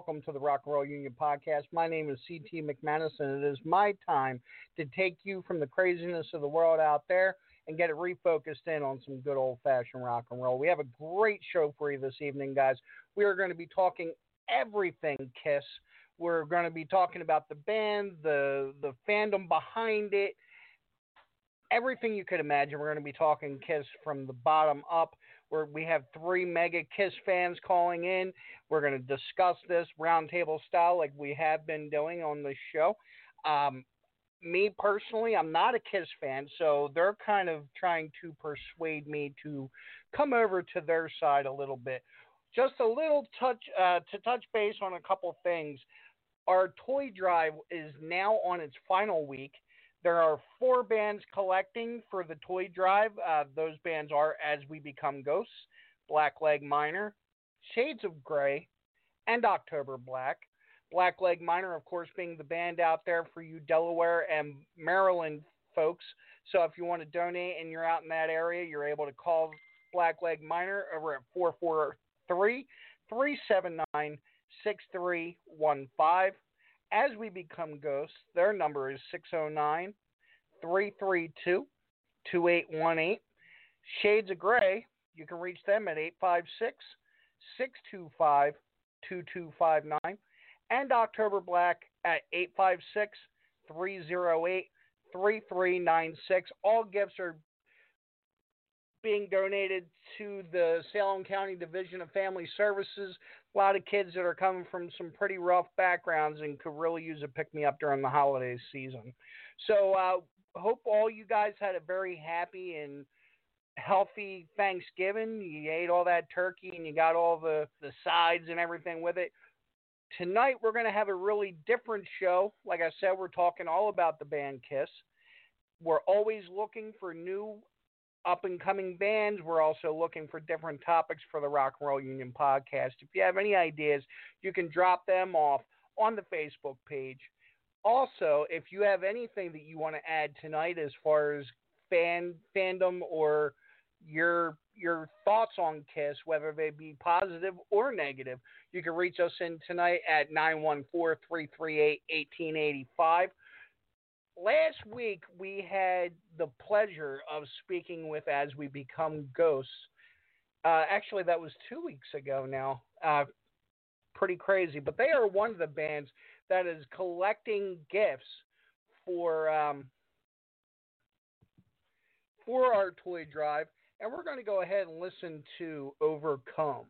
Welcome to the Rock and Roll Union Podcast. My name is CT McManus, and it is my time to take you from the craziness of the world out there and get it refocused in on some good old fashioned rock and roll. We have a great show for you this evening, guys. We are going to be talking everything Kiss. We're going to be talking about the band, the the fandom behind it, everything you could imagine. We're going to be talking Kiss from the bottom up. We have three mega Kiss fans calling in. We're going to discuss this roundtable style like we have been doing on the show. Um, me personally, I'm not a Kiss fan, so they're kind of trying to persuade me to come over to their side a little bit. Just a little touch uh, to touch base on a couple things. Our toy drive is now on its final week. There are four bands collecting for the toy drive. Uh, those bands are As We Become Ghosts, Blackleg Minor, Shades of Grey, and October Black. Blackleg Minor, of course, being the band out there for you Delaware and Maryland folks. So if you want to donate and you're out in that area, you're able to call Blackleg Minor over at 443 379 6315. As we become ghosts, their number is 609 332 2818. Shades of Grey, you can reach them at 856 625 2259. And October Black at 856 308 3396. All gifts are being donated to the Salem County Division of Family Services. A lot of kids that are coming from some pretty rough backgrounds and could really use a pick me up during the holiday season. So, uh, hope all you guys had a very happy and healthy Thanksgiving. You ate all that turkey and you got all the, the sides and everything with it. Tonight, we're going to have a really different show. Like I said, we're talking all about the band Kiss. We're always looking for new up and coming bands. We're also looking for different topics for the Rock and Roll Union podcast. If you have any ideas, you can drop them off on the Facebook page. Also, if you have anything that you want to add tonight as far as fan fandom or your your thoughts on Kiss, whether they be positive or negative, you can reach us in tonight at 914-338-1885 last week we had the pleasure of speaking with As We Become Ghosts. Uh, actually, that was two weeks ago now. Uh, pretty crazy, but they are one of the bands that is collecting gifts for um, for our toy drive, and we're going to go ahead and listen to Overcome.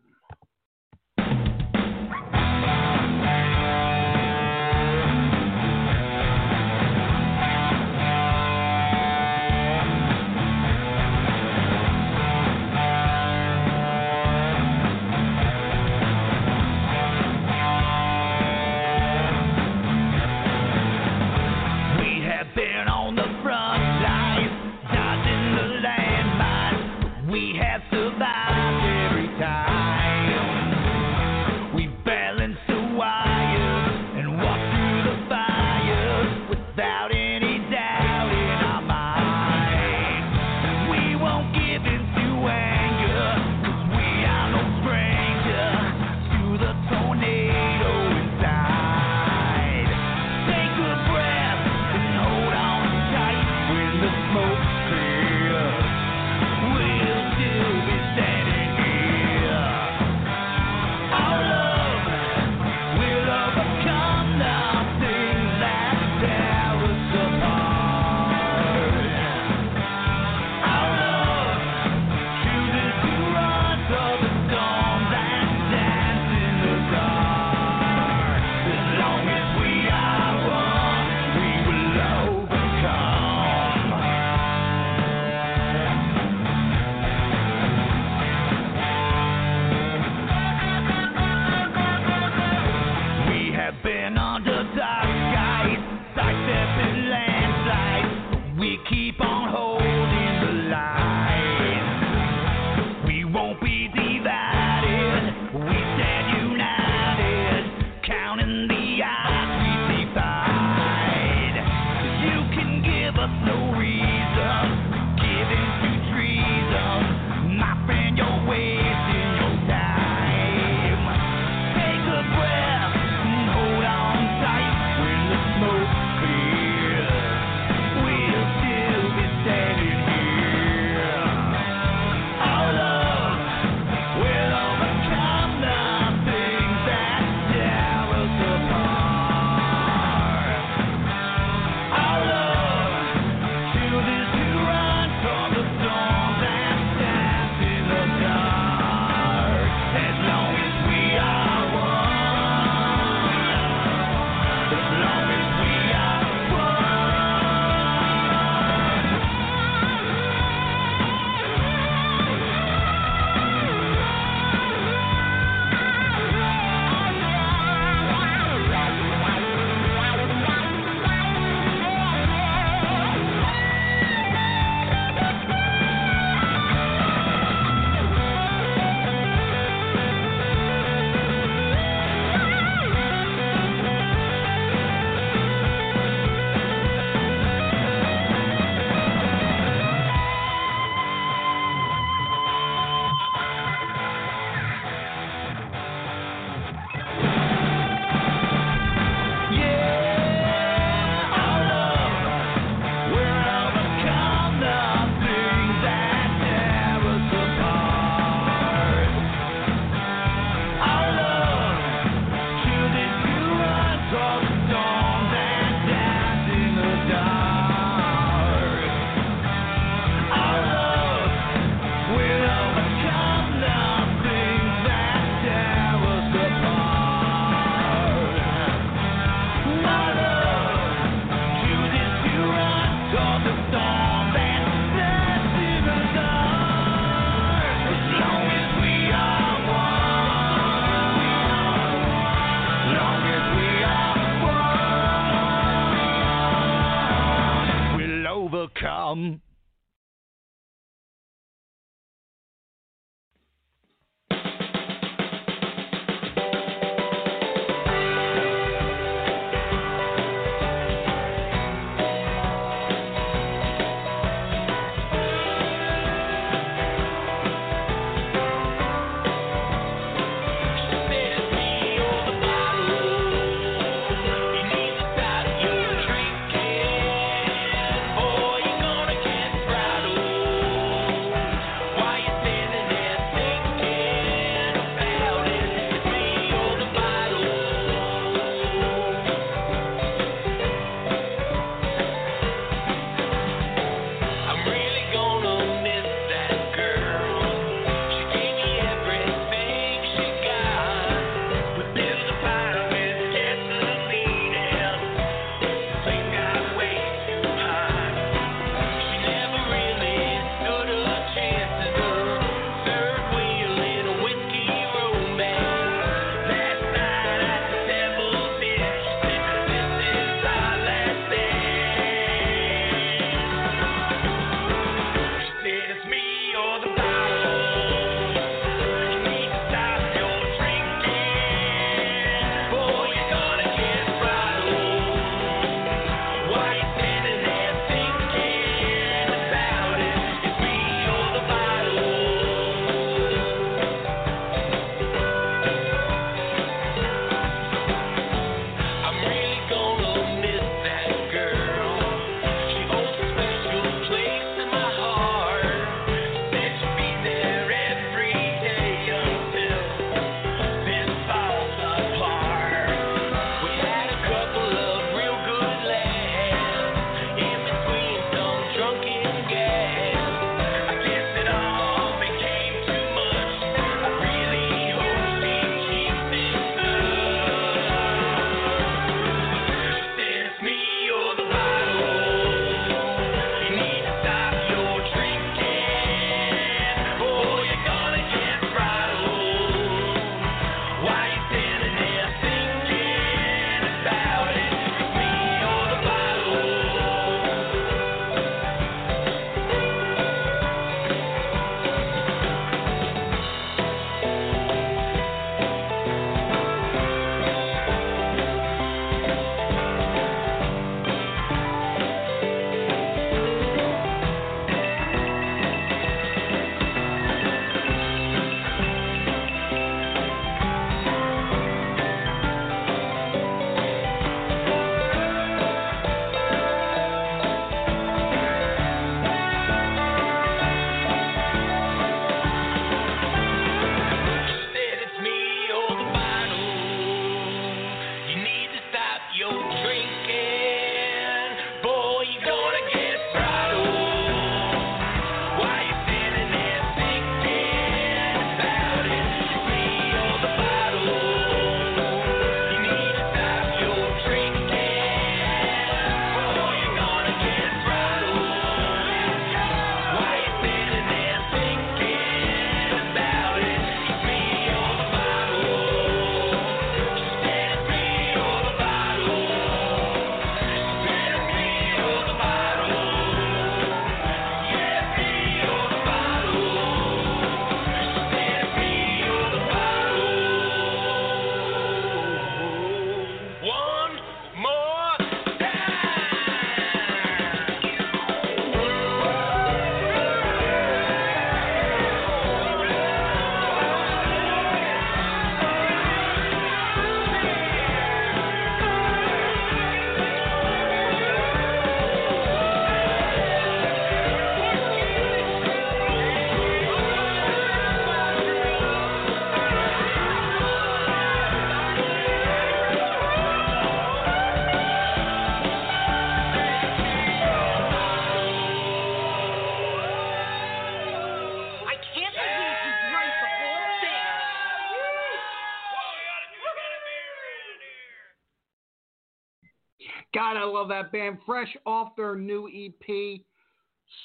That band. Fresh off their new EP,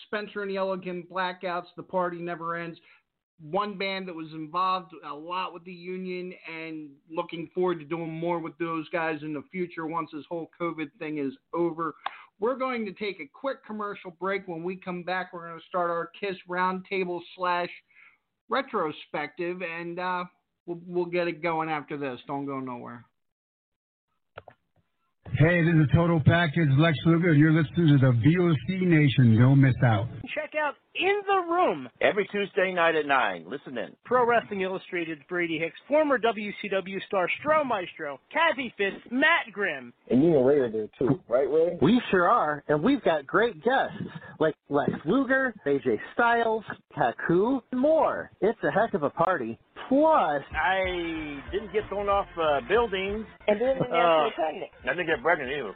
Spencer and the Elegant Blackouts, The Party Never Ends. One band that was involved a lot with the union and looking forward to doing more with those guys in the future once this whole COVID thing is over. We're going to take a quick commercial break. When we come back, we're going to start our Kiss Roundtable slash retrospective, and uh, we'll, we'll get it going after this. Don't go nowhere. Hey, this is Total Package Lex Luger, and you're listening to the VOC Nation. Don't miss out. Check out In the Room every Tuesday night at 9. Listen in. Pro Wrestling Illustrated's Brady Hicks, former WCW star Stro Maestro, Kathy Fitz, Matt Grimm. And you and Ray are there too, right, Ray? We sure are, and we've got great guests like Lex Luger, AJ Styles, Haku, and more. It's a heck of a party. Plus, I didn't get thrown off uh, buildings. And didn't get Uh, pregnant. I didn't get pregnant either.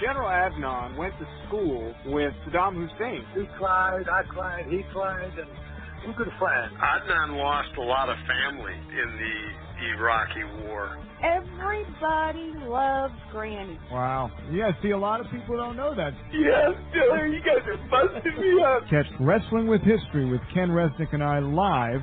General Adnan went to school with Saddam Hussein. He cried, I cried, he cried, and we're good friends. Adnan lost a lot of family in the Iraqi war. Everybody loves Granny. Wow. Yeah, see, a lot of people don't know that. Yes, Diller, you guys are busting me up. Catch Wrestling with History with Ken Resnick and I live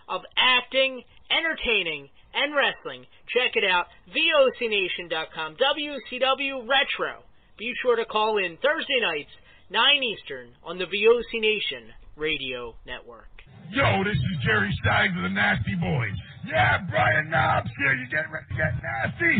of acting, entertaining, and wrestling. Check it out, VOCNation.com, WCW Retro. Be sure to call in Thursday nights, 9 Eastern, on the VOC Nation Radio Network. Yo, this is Jerry Stein of the Nasty Boys. Yeah, Brian Knobbs here. You getting ready to get nasty?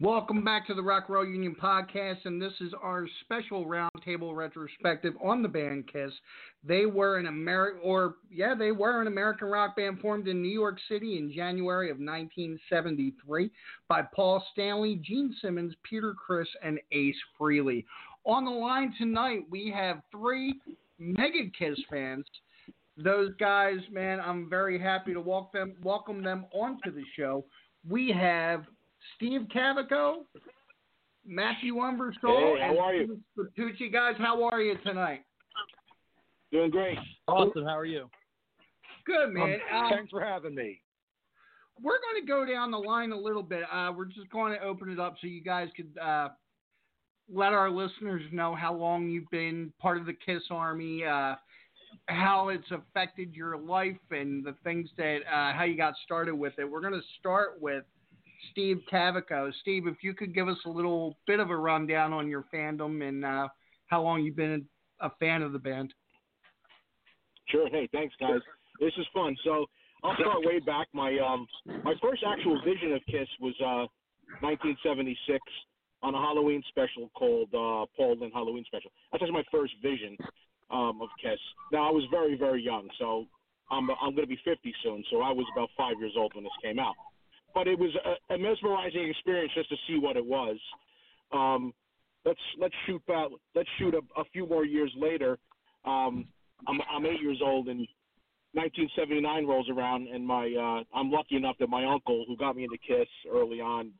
Welcome back to the Rock Roll Union podcast, and this is our special roundtable retrospective on the band Kiss. They were an American, or yeah, they were an American rock band formed in New York City in January of 1973 by Paul Stanley, Gene Simmons, Peter Criss, and Ace Frehley. On the line tonight, we have three mega Kiss fans. Those guys, man, I'm very happy to walk them, welcome them onto the show. We have Steve Cavico, Matthew Umbersole, Hey, how are you? and Tucci. Guys, how are you tonight? Doing great. Awesome. How are you? Good, man. Um, Thanks for having me. we're going to go down the line a little bit. Uh, we're just going to open it up so you guys could uh, let our listeners know how long you've been part of the Kiss Army, uh, how it's affected your life, and the things that uh, how you got started with it. We're going to start with Steve Cavaco. Steve, if you could give us a little bit of a rundown on your fandom and uh, how long you've been a fan of the band. Sure. Hey, thanks, guys. This is fun. So I'll start way back. My um, my first actual vision of Kiss was uh, 1976 on a Halloween special called uh, Paul Lynde Halloween Special. That's actually my first vision um, of Kiss. Now I was very very young, so I'm I'm going to be 50 soon. So I was about five years old when this came out. But it was a, a mesmerizing experience just to see what it was. Um, let's let's shoot back. Let's shoot a, a few more years later. Um, I'm I'm eight years old and 1979 rolls around, and my uh, I'm lucky enough that my uncle, who got me into Kiss early on,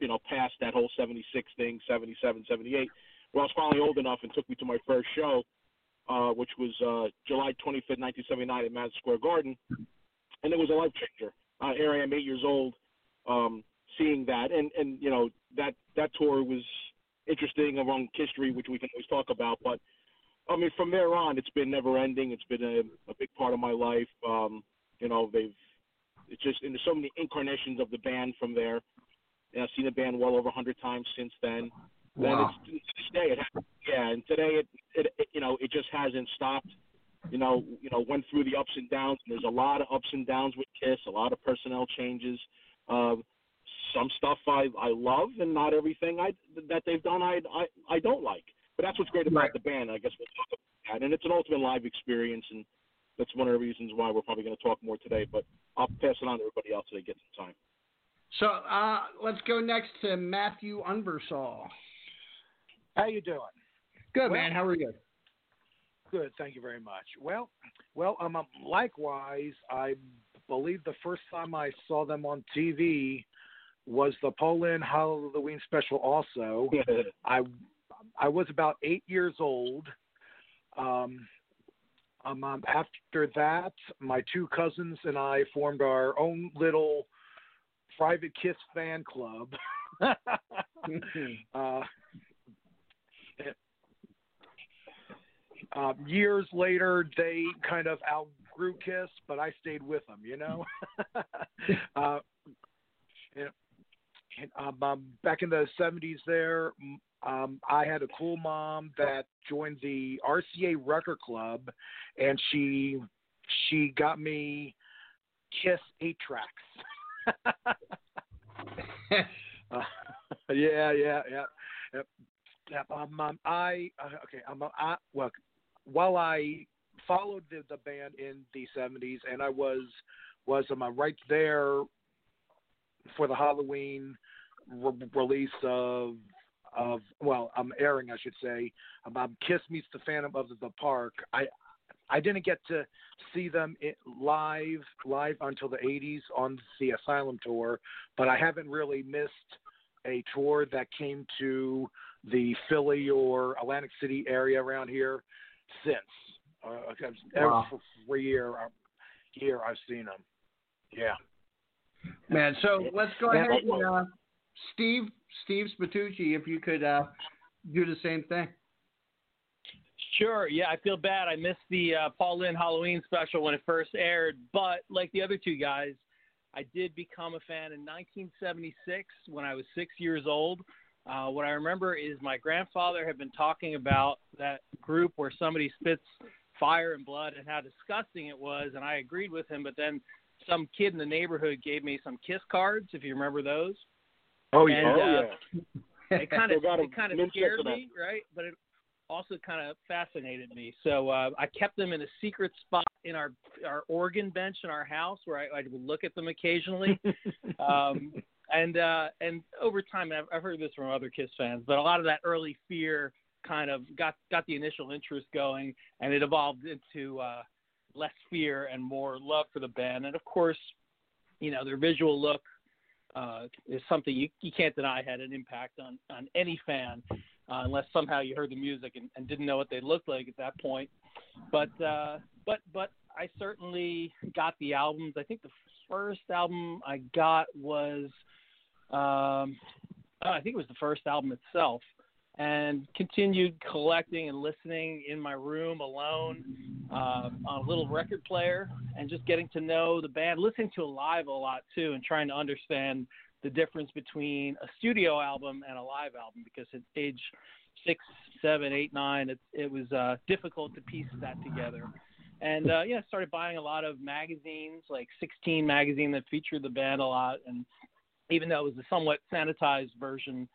you know, passed that whole 76 thing, 77, 78. Well, I was finally old enough and took me to my first show, uh, which was uh, July 25th, 1979 at Madison Square Garden, and it was a life changer. Uh, here I am, eight years old, um, seeing that, and and you know that that tour was interesting along history, which we can always talk about, but I mean, from there on, it's been never ending. It's been a, a big part of my life. Um, you know, they've it's just and there's so many incarnations of the band from there. And I've seen the band well over a hundred times since then. Wow. And it's, to today, it has, yeah, and today it, it, it you know it just hasn't stopped. You know, you know, went through the ups and downs. There's a lot of ups and downs with Kiss, a lot of personnel changes. Uh, some stuff I I love, and not everything I that they've done I I I don't like. But that's what's great about Right. the band. I guess we'll talk about that. And it's an ultimate live experience, and that's one of the reasons why we're probably going to talk more today. But I'll pass it on to everybody else so they get some time. So uh, let's go next to Matthew Unversall. How you doing? Good Well- man. How are you? Good, thank you very much. Well, well, um, um, likewise, I believe the first time I saw them on TV was the Paul Lynde Halloween special. Also, I I was about eight years old. Um, um, um, after that, my two cousins and I formed our own little private Kiss fan club. uh, um, years later, they kind of outgrew Kiss, but I stayed with them. You know. uh, and, um, um, back in the '70s, there, um, I had a cool mom that joined the RCA Record Club, and she she got me Kiss eight tracks. uh, yeah, yeah, yeah. Yep, Um, um, I uh, okay. Um, I well, while I followed the, the band in the '70s, and I was was um, right there for the Halloween re- release of of well, um, airing, I should say, about Kiss meets the Phantom of the Park. I I didn't get to see them live live until the '80s on the Asylum tour, but I haven't really missed a tour that came to the Philly or Atlantic City area around here since. Uh, because Wow. every year, uh, year I've seen them. Yeah. Man, so let's go ahead and uh, Steve Steve Spatucci, if you could uh, do the same thing. Sure. Yeah, I feel bad. I missed the uh, Paul Lynde Halloween special when it first aired, but like the other two guys, I did become a fan in 1976 when I was six years old. Uh, what I remember is my grandfather had been talking about that group where somebody spits fire and blood and how disgusting it was, and I agreed with him. But then some kid in the neighborhood gave me some kiss cards, if you remember those. Oh yeah, And, oh uh, yeah. it kind of Still got a it kind of scared me, right? But it also kind of fascinated me. So uh, I kept them in a secret spot in our our organ bench in our house where I, I would look at them occasionally. um, and uh, and over time, I've, I've heard this from other Kiss fans, but a lot of that early fear kind of got got the initial interest going, and it evolved into uh, less fear and more love for the band. And of course, you know their visual look uh, is something you, you can't deny had an impact on, on any fan, uh, unless somehow you heard the music and, and didn't know what they looked like at that point. But uh, but but I certainly got the albums. I think the first album I got was um, oh, I think it was the first album itself, and continued collecting and listening in my room alone uh, on a little record player, and just getting to know the band, listening to live a lot too, and trying to understand the difference between a studio album and a live album because at age six, seven, eight, nine, it, it was uh, difficult to piece that together. And uh, yeah, started buying a lot of magazines, like 16 magazine that featured the band a lot, and even though it was a somewhat sanitized version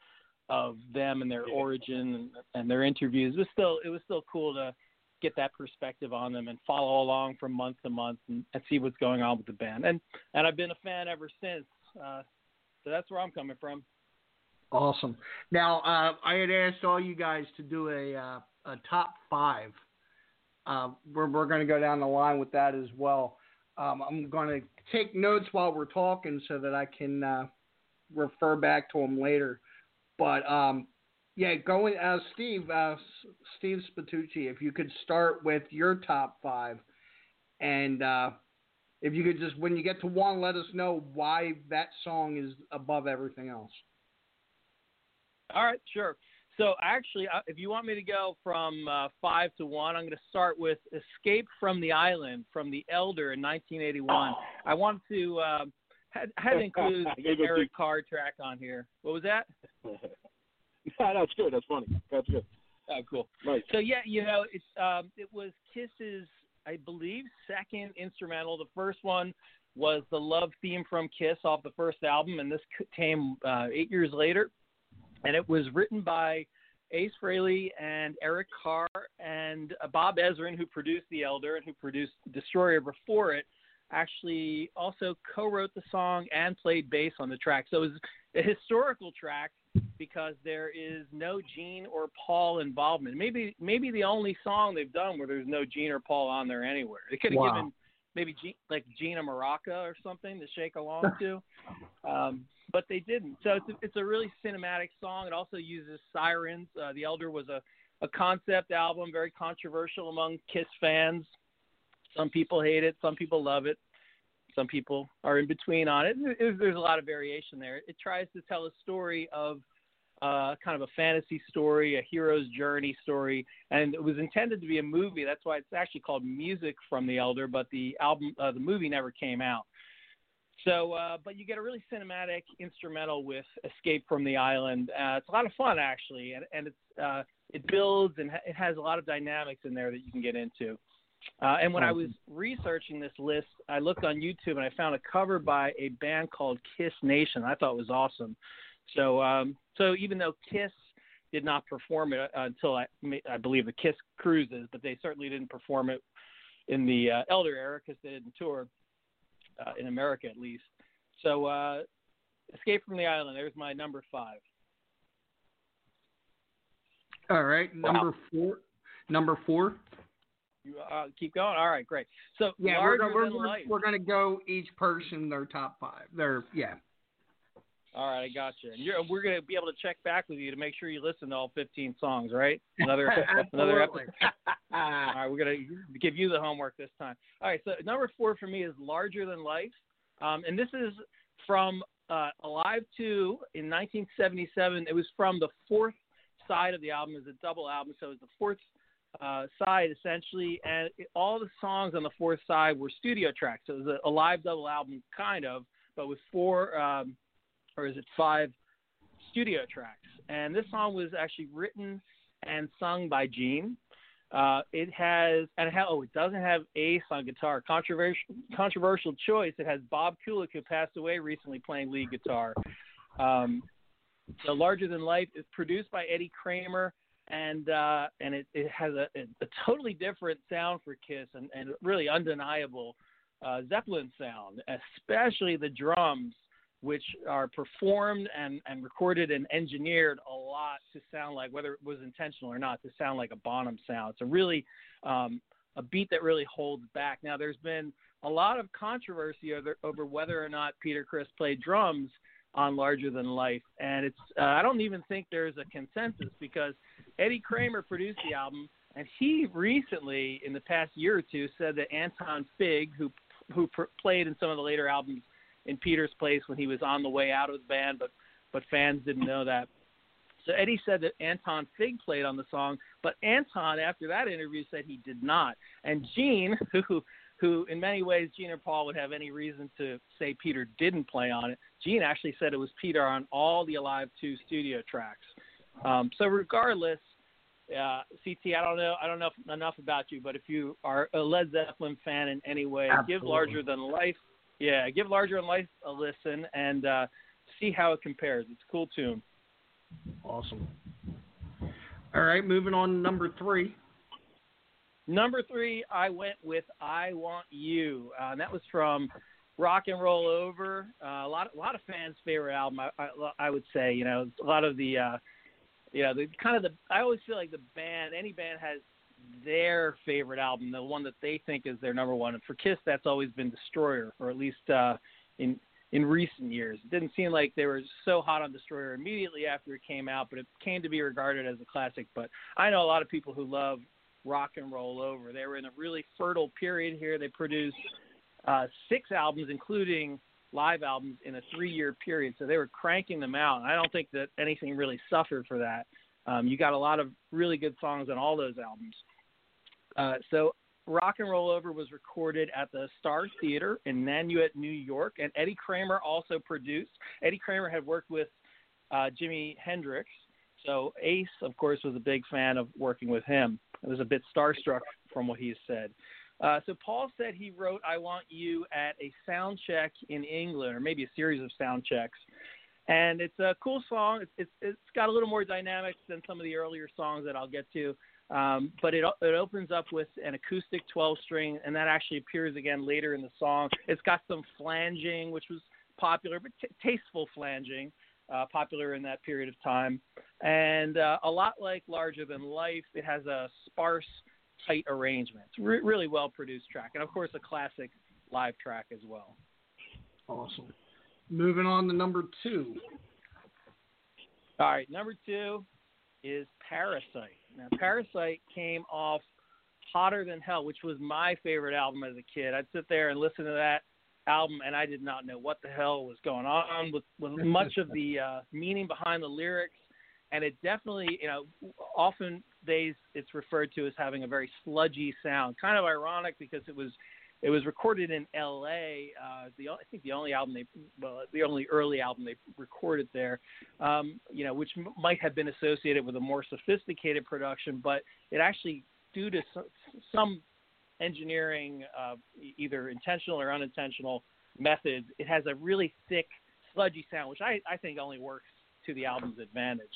of them and their origin and, and their interviews, it was still it was still cool to get that perspective on them and follow along from month to month and, and see what's going on with the band. And and I've been a fan ever since. Uh, so that's where I'm coming from. Awesome. Now, uh, I had asked all you guys to do a uh, a top five. Uh, we're we're going to go down the line with that as well. Um, I'm going to take notes while we're talking so that I can uh, refer back to them later. But um, yeah, going uh, Steve uh, Steve Spatucci, if you could start with your top five, and uh, if you could just when you get to one, let us know why that song is above everything else. All right, sure. So actually, uh, if you want me to go from uh, five to one, I'm going to start with "Escape from the Island" from The Elder in 1981. I want to uh, had, had to include the Eric Carr track on here. What was that? no, that's good. That's funny. That's good. Oh, cool. Nice. So yeah, you know, it's um, it was Kiss's, I believe, second instrumental. The first one was the love theme from Kiss off the first album, and this came uh, eight years later and it was written by Ace Frehley and Eric Carr and uh, Bob Ezrin, who produced The Elder and who produced Destroyer before it, actually also co-wrote the song and played bass on the track. So it was a historical track because there is no Gene or Paul involvement. Maybe maybe the only song they've done where there's no Gene or Paul on there anywhere. They could have Wow. given maybe Gene, like Gina Maraca or something to shake along to. Um, but they didn't. So it's a, it's a really cinematic song. It also uses sirens. Uh, the Elder was a, a concept album, very controversial among Kiss fans. Some people hate it, some people love it, some people are in between on it. There's, a lot of variation there. It tries to tell a story of uh, kind of a fantasy story, a hero's journey story, and it was intended to be a movie. That's why it's actually called Music from the Elder, but the album, uh, the movie never came out. So, uh, but you get a really cinematic instrumental with "Escape from the Island." Uh, it's a lot of fun actually, and, and it's uh, it builds and ha- it has a lot of dynamics in there that you can get into. Uh, and when I was researching this list, I looked on YouTube and I found a cover by a band called Kiss Nation. I thought it was awesome. So, um, so even though Kiss did not perform it uh, until I, I believe the Kiss cruises, but they certainly didn't perform it in the uh, Elder era because they didn't tour uh, in America at least. So, uh, Escape from the Island. There's my number five. All right, number four. Number four. You uh, keep going. All right, great. So Yeah, we're, larger we're, we're, we're going to go each person their top five. Their yeah. All right, I got you. And you're, we're going to be able to check back with you to make sure you listen to all 15 songs, right? Another another episode. all right, we're going to give you the homework this time. All right, so number four for me is Larger Than Life, um, and this is from uh, Alive 2 in 1977. It was from the fourth side of the album. It's a double album, so it's the fourth uh, side essentially, and it, all the songs on the fourth side were studio tracks. So it was a, a live double album, kind of, but with four. Um, or is it five studio tracks? And this song was actually written and sung by Gene. Uh, it has and it ha- oh, it doesn't have Ace on guitar. Controversial controversial choice. It has Bob Kulick, who passed away recently, playing lead guitar. Um, the Larger Than Life is produced by Eddie Kramer, and uh, and it, it has a, a totally different sound for Kiss, and, and really undeniable uh, Zeppelin sound, especially the drums which are performed and, and recorded and engineered a lot to sound like, whether it was intentional or not, to sound like a Bonham sound. It's a really um, a beat that really holds back. Now, there's been a lot of controversy over, over whether or not Peter Criss played drums on Larger Than Life, and it's uh, I don't even think there's a consensus because Eddie Kramer produced the album, and he recently, in the past year or two, said that Anton Fig, who who pr- played in some of the later albums in Peter's place when he was on the way out of the band, but but fans didn't know that. So Eddie said that Anton Fig played on the song, but Anton after that interview said he did not. And Gene, who who in many ways Gene or Paul would have any reason to say Peter didn't play on it, Gene actually said it was Peter on all the Alive 2 studio tracks. Um, so regardless, uh, CT, I don't know, I don't know enough about you, but if you are a Led Zeppelin fan in any way, give Larger Than Life yeah, give Larger Than Life a listen and uh, see how it compares. It's a cool tune. Awesome. All right, moving on to number three. Number three, I went with "I Want You," uh, and that was from Rock and Roll Over, uh, a lot, a lot of fans' favorite album. I, I, I would say, you know, a lot of the, uh, you know, the kind of the. I always feel like the band, any band has their favorite album, the one that they think is their number one. And for Kiss, that's always been Destroyer, or at least uh, in in recent years. It didn't seem like they were so hot on Destroyer immediately after it came out, but it came to be regarded as a classic. But I know a lot of people who love Rock and Roll Over. They were in a really fertile period here. They produced uh, six albums, including live albums, in a three-year period. So they were cranking them out. I don't think that anything really suffered for that. Um, you got a lot of really good songs on all those albums. Uh, so Rock and Roll Over was recorded at the Star Theater in Nanuet, New York, and Eddie Kramer also produced. Eddie Kramer had worked with uh, Jimi Hendrix, so Ace, of course, was a big fan of working with him. I was a bit starstruck from what he said. Uh, so Paul said he wrote "I Want You" at a sound check in England, or maybe a series of sound checks. And it's a cool song. It's, it's it's got a little more dynamics than some of the earlier songs that I'll get to. Um, but it it opens up with an acoustic 12 string, and that actually appears again later in the song. It's got some flanging, which was popular, but t- tasteful flanging, uh, popular in that period of time. And uh, a lot like Larger Than Life, it has a sparse, tight arrangements. Re- really well produced track, and of course a classic live track as well. Awesome. Moving on to number two. All right, number two is Parasite. Now, Parasite came off Hotter Than Hell, which was my favorite album as a kid. I'd sit there and listen to that album, and I did not know what the hell was going on with, with much of the uh, meaning behind the lyrics. And it definitely, you know, often days it's referred to as having a very sludgy sound. Kind of ironic because it was it was recorded in L.A. Uh, the I think the only album they well the only early album they recorded there, um, you know, which m- might have been associated with a more sophisticated production, but it actually due to some, some engineering, uh, either intentional or unintentional methods, it has a really thick sludgy sound, which I, I think only works to the album's advantage.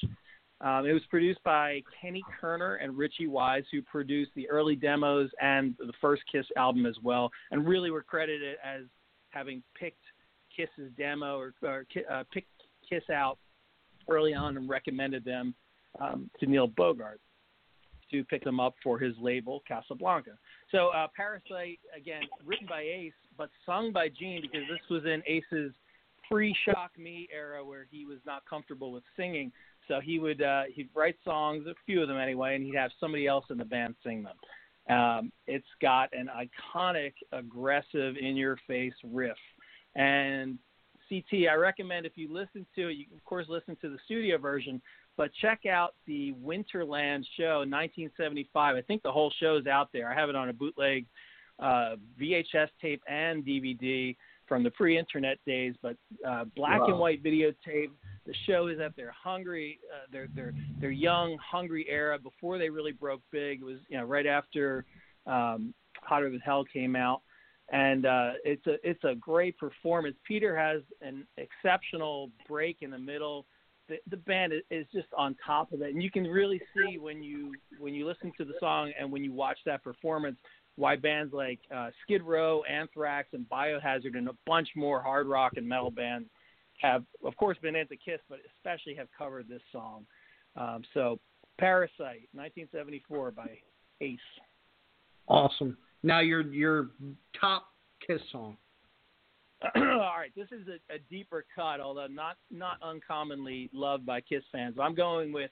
Um, it was produced by Kenny Kerner and Richie Wise, who produced the early demos and the first Kiss album as well, and really were credited as having picked Kiss's demo or, or uh, picked Kiss out early on and recommended them um, to Neil Bogart to pick them up for his label Casablanca. So uh, Parasite, again, written by Ace, but sung by Gene because this was in Ace's pre-Shock Me era where he was not comfortable with singing. So he would uh, he'd write songs, a few of them anyway, and he'd have somebody else in the band sing them. Um, it's got an iconic, aggressive, in-your-face riff, and CT. I recommend if you listen to it, you of course listen to the studio version, but check out the Winterland show, 1975. I think the whole show is out there. I have it on a bootleg uh, VHS tape and DVD from the pre-internet days, but uh, black wow. and white videotape. The show is at their hungry, uh, their their their young, hungry era before they really broke big. It was you know right after um, Hotter Than Hell came out, and uh, it's a it's a great performance. Peter has an exceptional break in the middle. The, the band is just on top of it, and you can really see when you when you listen to the song and when you watch that performance why bands like uh, Skid Row, Anthrax, and Biohazard, and a bunch more hard rock and metal bands have, of course, been into Kiss, but especially have covered this song. Um, so, Parasite, 1974 by Ace. Awesome. Now your your top Kiss song. All right, this is a, a, deeper cut, although not not uncommonly loved by Kiss fans. I'm going with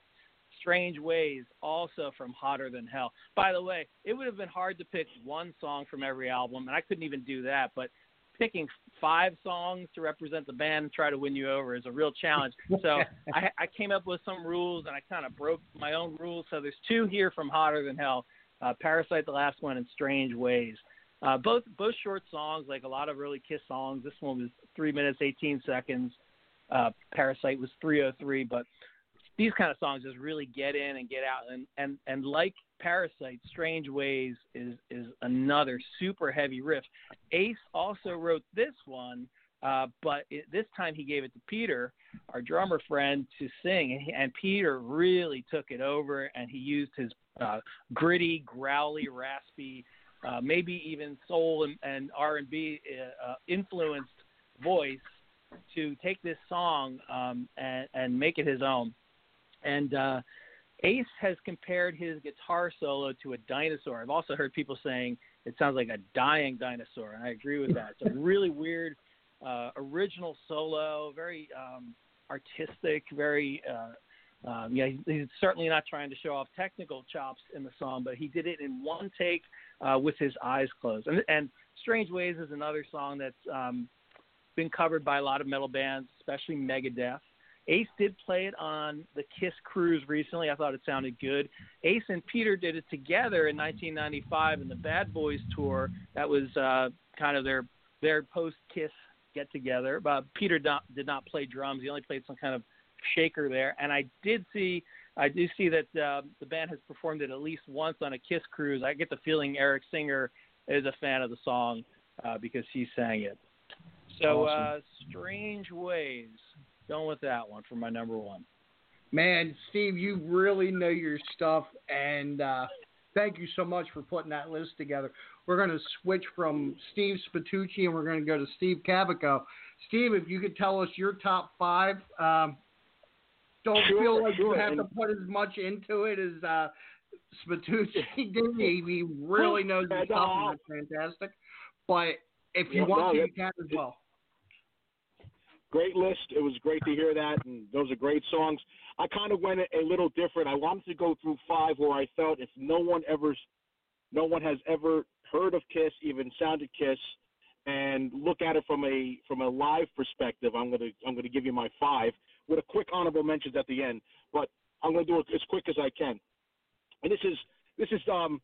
Strange Ways, also from Hotter Than Hell. By the way, it would have been hard to pick one song from every album, and I couldn't even do that. But picking five songs to represent the band and try to win you over is a real challenge. So I, I came up with some rules, and I kind of broke my own rules. So there's two here from Hotter Than Hell: uh, Parasite, the last one, and Strange Ways. Uh, both both short songs, like a lot of early Kiss songs. This one was three minutes eighteen seconds. Uh, Parasite was 303, but these kind of songs just really get in and get out and and and like Parasite, Strange Ways is is another super heavy riff. Ace also wrote this one, uh, but it, this time he gave it to Peter, our drummer friend, to sing, and, he, and Peter really took it over, and he used his uh, gritty, growly, raspy uh, maybe even soul and, and R&B uh, influenced voice to take this song um, and, and make it his own. And uh, Ace has compared his guitar solo to a dinosaur. I've also heard people saying it sounds like a dying dinosaur, and I agree with that. It's a really weird, uh, original solo, very um, artistic, very. Uh, um, yeah, he's certainly not trying to show off technical chops in the song, but he did it in one take uh, with his eyes closed. And, and "Strange Ways" is another song that's um, been covered by a lot of metal bands, especially Megadeth. Ace did play it on the Kiss cruise recently. I thought it sounded good. Ace and Peter did it together in 1995 in the Bad Boys tour. That was uh, kind of their their post Kiss get together. But Peter not, did not play drums. He only played some kind of shaker there. And I did see I do see that uh, the band has performed it at least once on a Kiss cruise. I get the feeling Eric Singer is a fan of the song uh, because he sang it. So, awesome. uh, Strange Ways going with that one for my number one. Man, Steve, you really know your stuff, and uh, thank you so much for putting that list together. We're going to switch from Steve Spatucci and we're going to go to Steve Cavico. Steve, if you could tell us your top five, um, don't sure, feel like sure. you have and to put as much into it as uh, Spatucci did. He, he really knows his stuff, and that's fantastic. But if you Yeah, want no, to, you can as well. Great list. It was great to hear that, and those are great songs. I kind of went a little different. I wanted to go through five where I felt if no one ever, no one has ever heard of Kiss, even sounded Kiss, and look at it from a from a live perspective. I'm gonna I'm gonna give you my five with a quick honorable mentions at the end, but I'm gonna do it as quick as I can. And this is this is um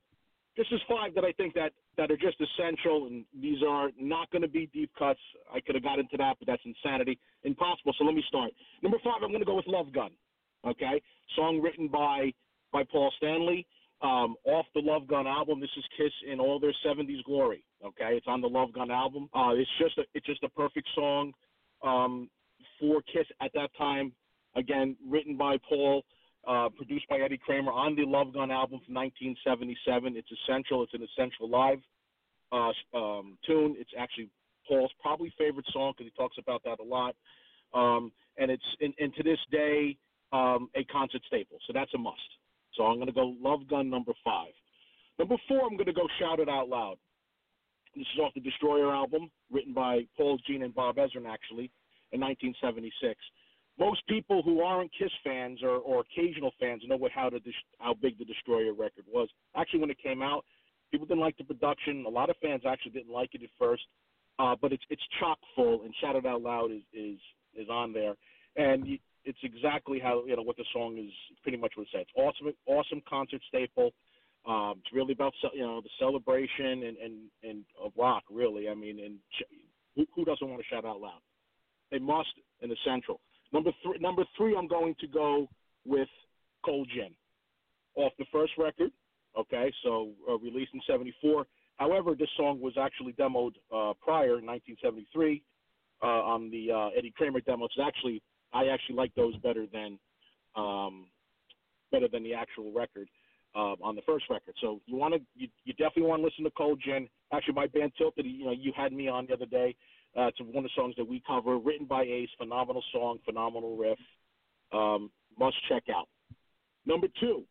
this is five that I think that that are just essential, and these are not going to be deep cuts. I could have got into that, but that's insanity, impossible. So let me start. Number five, I'm going to go with Love Gun. Okay, song written by by Paul Stanley, um, off the Love Gun album. This is Kiss in all their '70s glory. Okay, it's on the Love Gun album. Uh, it's just a it's just a perfect song um, for Kiss at that time. Again, written by Paul uh, produced by Eddie Kramer on the Love Gun album from 1977. It's essential. It's an essential live uh, um, tune. It's actually Paul's probably favorite song because he talks about that a lot. Um, and it's and, and to this day um, a concert staple. So that's a must. So I'm going to go Love Gun number five. Number four, I'm going to go Shout It Out Loud. This is off the Destroyer album, written by Paul Gene and Bob Ezrin, actually, in 1976 most people who aren't Kiss fans or, or occasional fans know what how the how big the Destroyer record was. Actually, when it came out, people didn't like the production. A lot of fans actually didn't like it at first, uh, but it's it's chock full. And Shout It Out Loud is is is on there, and it's exactly how you know what the song is. Pretty much what it says. Awesome, awesome concert staple. Um, it's really about you know the celebration and and and of rock. Really, I mean, and who, who doesn't want to shout out loud? They must in the central. Number three, number three, I'm going to go with Cold Gin off the first record. Okay, so uh, released in '74. However, this song was actually demoed uh, prior, in 1973, uh, on the uh, Eddie Kramer demo. It's actually I actually like those better than um, better than the actual record uh, on the first record. So you want to you, you definitely want to listen to Cold Gin. Actually, my band Tilted, you know, you had me on the other day. Uh, it's one of the songs that we cover, written by Ace. Phenomenal song, phenomenal riff. Um, must check out. Number two,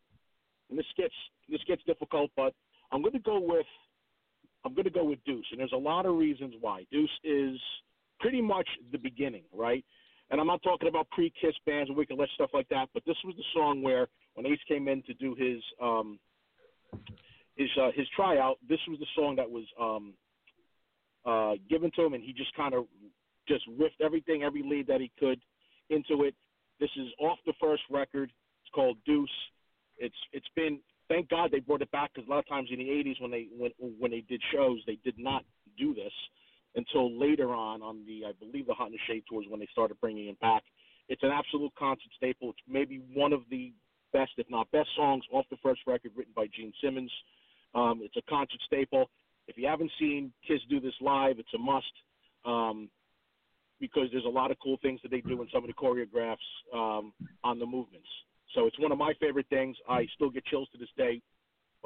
and this gets this gets difficult, but I'm going to go with I'm going to go with Deuce, and there's a lot of reasons why. Deuce is pretty much the beginning, right? And I'm not talking about pre-Kiss bands and Wicked Lester stuff like that, but this was the song where when Ace came in to do his um, his uh, his tryout, this was the song that was um, uh, given to him, and he just kind of just riffed everything, every lead that he could into it. This is off the first record. It's called Deuce. It's it's been thank God they brought it back because a lot of times in the '80s when they when when they did shows they did not do this until later on on the I believe the Hot the Shade tours when they started bringing it back. It's an absolute concert staple. It's maybe one of the best, if not best, songs off the first record written by Gene Simmons. Um, it's a concert staple. If you haven't seen Kiss do this live, it's a must um, because there's a lot of cool things that they do in some of the choreographs um, on the movements. So it's one of my favorite things. I still get chills to this day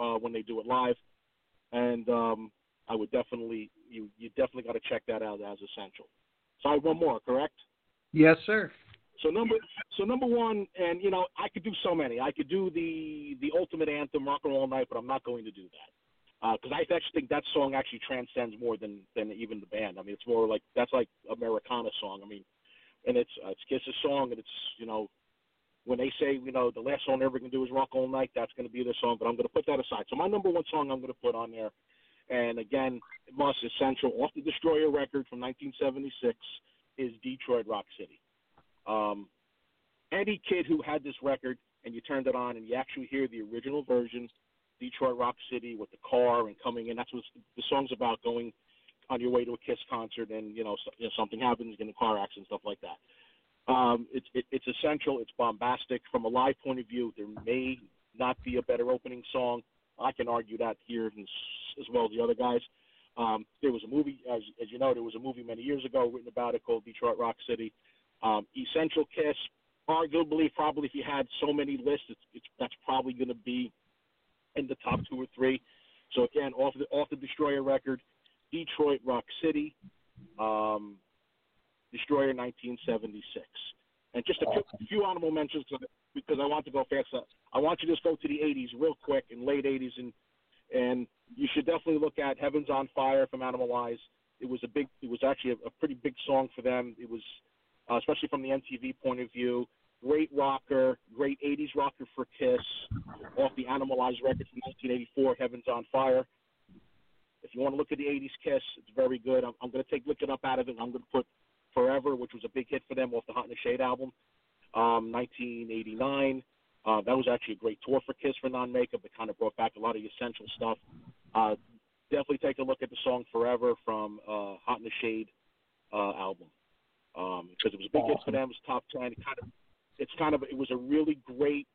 uh, when they do it live. and um, I would definitely you you definitely got to check that out as essential. So I have one more, correct? Yes, sir. So number so number one, and you know I could do so many. I could do the the ultimate anthem, Rock and Roll Night, but I'm not going to do that because I actually think that song actually transcends more than than even the band. I mean, it's more like that's like Americana song. I mean, and it's uh, it's Kiss's song, and it's you know when they say you know the last song they're ever to do is Rock All Night, that's to be their song. But I'm to put that aside. So my number one song I'm to put on there, and again, must essential off the Destroyer record from 1976 is Detroit Rock City. Um, any kid who had this record and you turned it on and you actually hear the original version, Detroit Rock City with the car and coming in, that's what the song's about going on your way to a Kiss concert and you know, so, you know something happens, you get a car accident, stuff like that. Um, it's it, it's essential. It's bombastic from a live point of view. There may not be a better opening song. I can argue that here as, as well as the other guys. Um, there was a movie, as, as you know, there was a movie many years ago written about it called Detroit Rock City. Um, Essential Kiss, arguably, probably if you had so many lists, it's, it's that's probably going to be in the top two or three. So again, off the off the Destroyer record, Detroit Rock City, um, Destroyer 1976, and just a few, few honorable mentions because I want to go fast. I want you to just go to the 80s real quick and late 80s, and and you should definitely look at Heaven's on Fire from Animalize. It was a big, it was actually a, a pretty big song for them. It was uh, especially from the MTV point of view. Great rocker, great 80s rocker for Kiss, off the Animalize record from 1984, Heaven's on Fire. If you want to look at the 80s Kiss, it's very good. I'm, I'm going to take Lick It Up out of it. I'm going to put Forever, which was a big hit for them off the Hot in the Shade album, um, 1989. Uh, that was actually a great tour for Kiss for non-makeup. It kind of brought back a lot of the essential stuff. Uh, definitely take a look at the song Forever from uh, Hot in the Shade uh, album because um, it was a big awesome. hit for them. It was top ten. It kind of, it's kind of, it was a really great.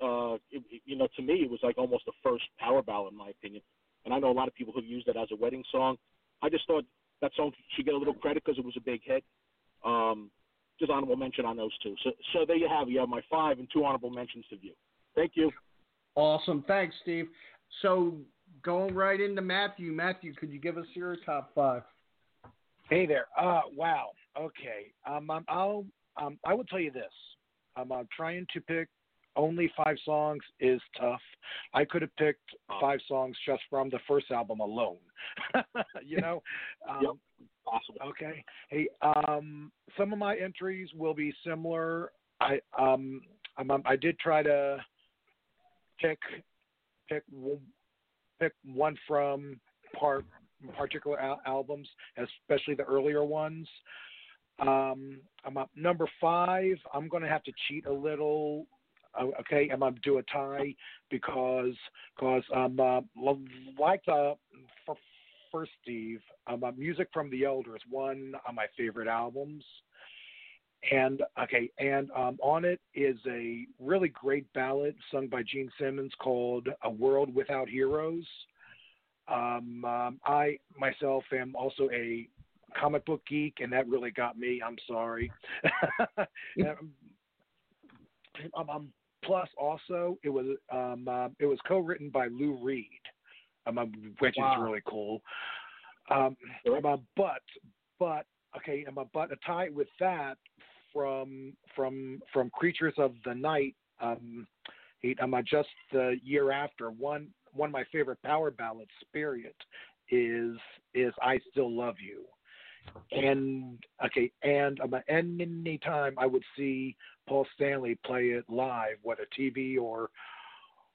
Uh, it, you know, to me, it was like almost the first power ballad, in my opinion. And I know a lot of people who used it as a wedding song. I just thought that song should get a little credit because it was a big hit. Um, just honorable mention on those two. So, so there you have. You have my five and two honorable mentions to view. Thank you. Awesome. Thanks, Steve. So going right into Matthew. Matthew, could you give us your top five? Hey there. Uh, wow. Okay. Um, um, I'll um, I will tell you this. Um, I'm trying to pick only five songs is tough. I could have picked five songs just from the first album alone. you know. Um, yep. Possible. Okay. Hey, um, some of my entries will be similar. I um, I'm, I did try to pick pick pick one from part particular al- albums, especially the earlier ones. Um, I'm up number five. I'm going to have to cheat a little. Uh, okay, I'm going to do a tie because because um uh, like the for, first Steve, um, uh, music from the Elders, one of my favorite albums. And okay, and um, on it is a really great ballad sung by Gene Simmons called "A World Without Heroes." Um, um, I myself am also a comic book geek, and that really got me. I'm sorry. um, um, plus, also, it was um, uh, it was co-written by Lou Reed, um, um which wow. is really cool. Um, uh, but but okay, um, but a tie with that from from from Creatures of the Night. Um, he, um, just the year after one one of my favorite power ballads, Spirit, is is I Still Love You. And okay, and um, and any time I would see Paul Stanley play it live, whether TV or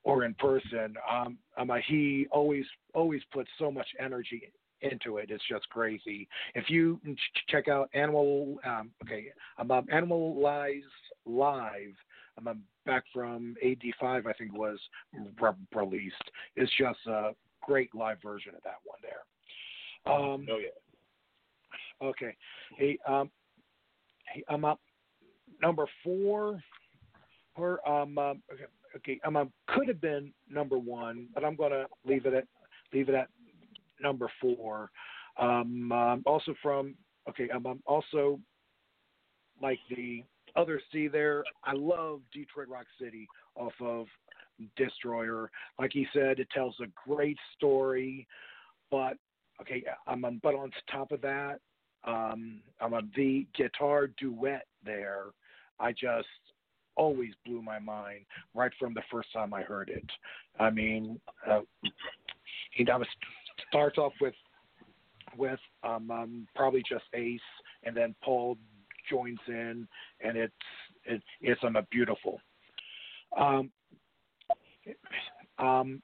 or in person, um, um, he always always puts so much energy into it. It's just crazy. If you check out Animal, um, okay, um, Animalize Live, um, back from AD5, I think was re- released. It's just a great live version of that one there. Um, oh yeah. Okay. Hey, um, hey, I'm up number four. Her, um, um okay, okay, um, um, could have been number one, but I'm gonna leave it at leave it at number four. Um, um also from okay, I'm um, also like the other C there. I love Detroit Rock City off of Destroyer. Like he said, it tells a great story, but okay, I'm on, but on top of that, um, I'm on the guitar duet there. I just always blew my mind right from the first time I heard it. I mean, uh, he that was starts off with with um, um, probably just Ace, and then Paul joins in, and it's it, it's um, a beautiful. Um, um,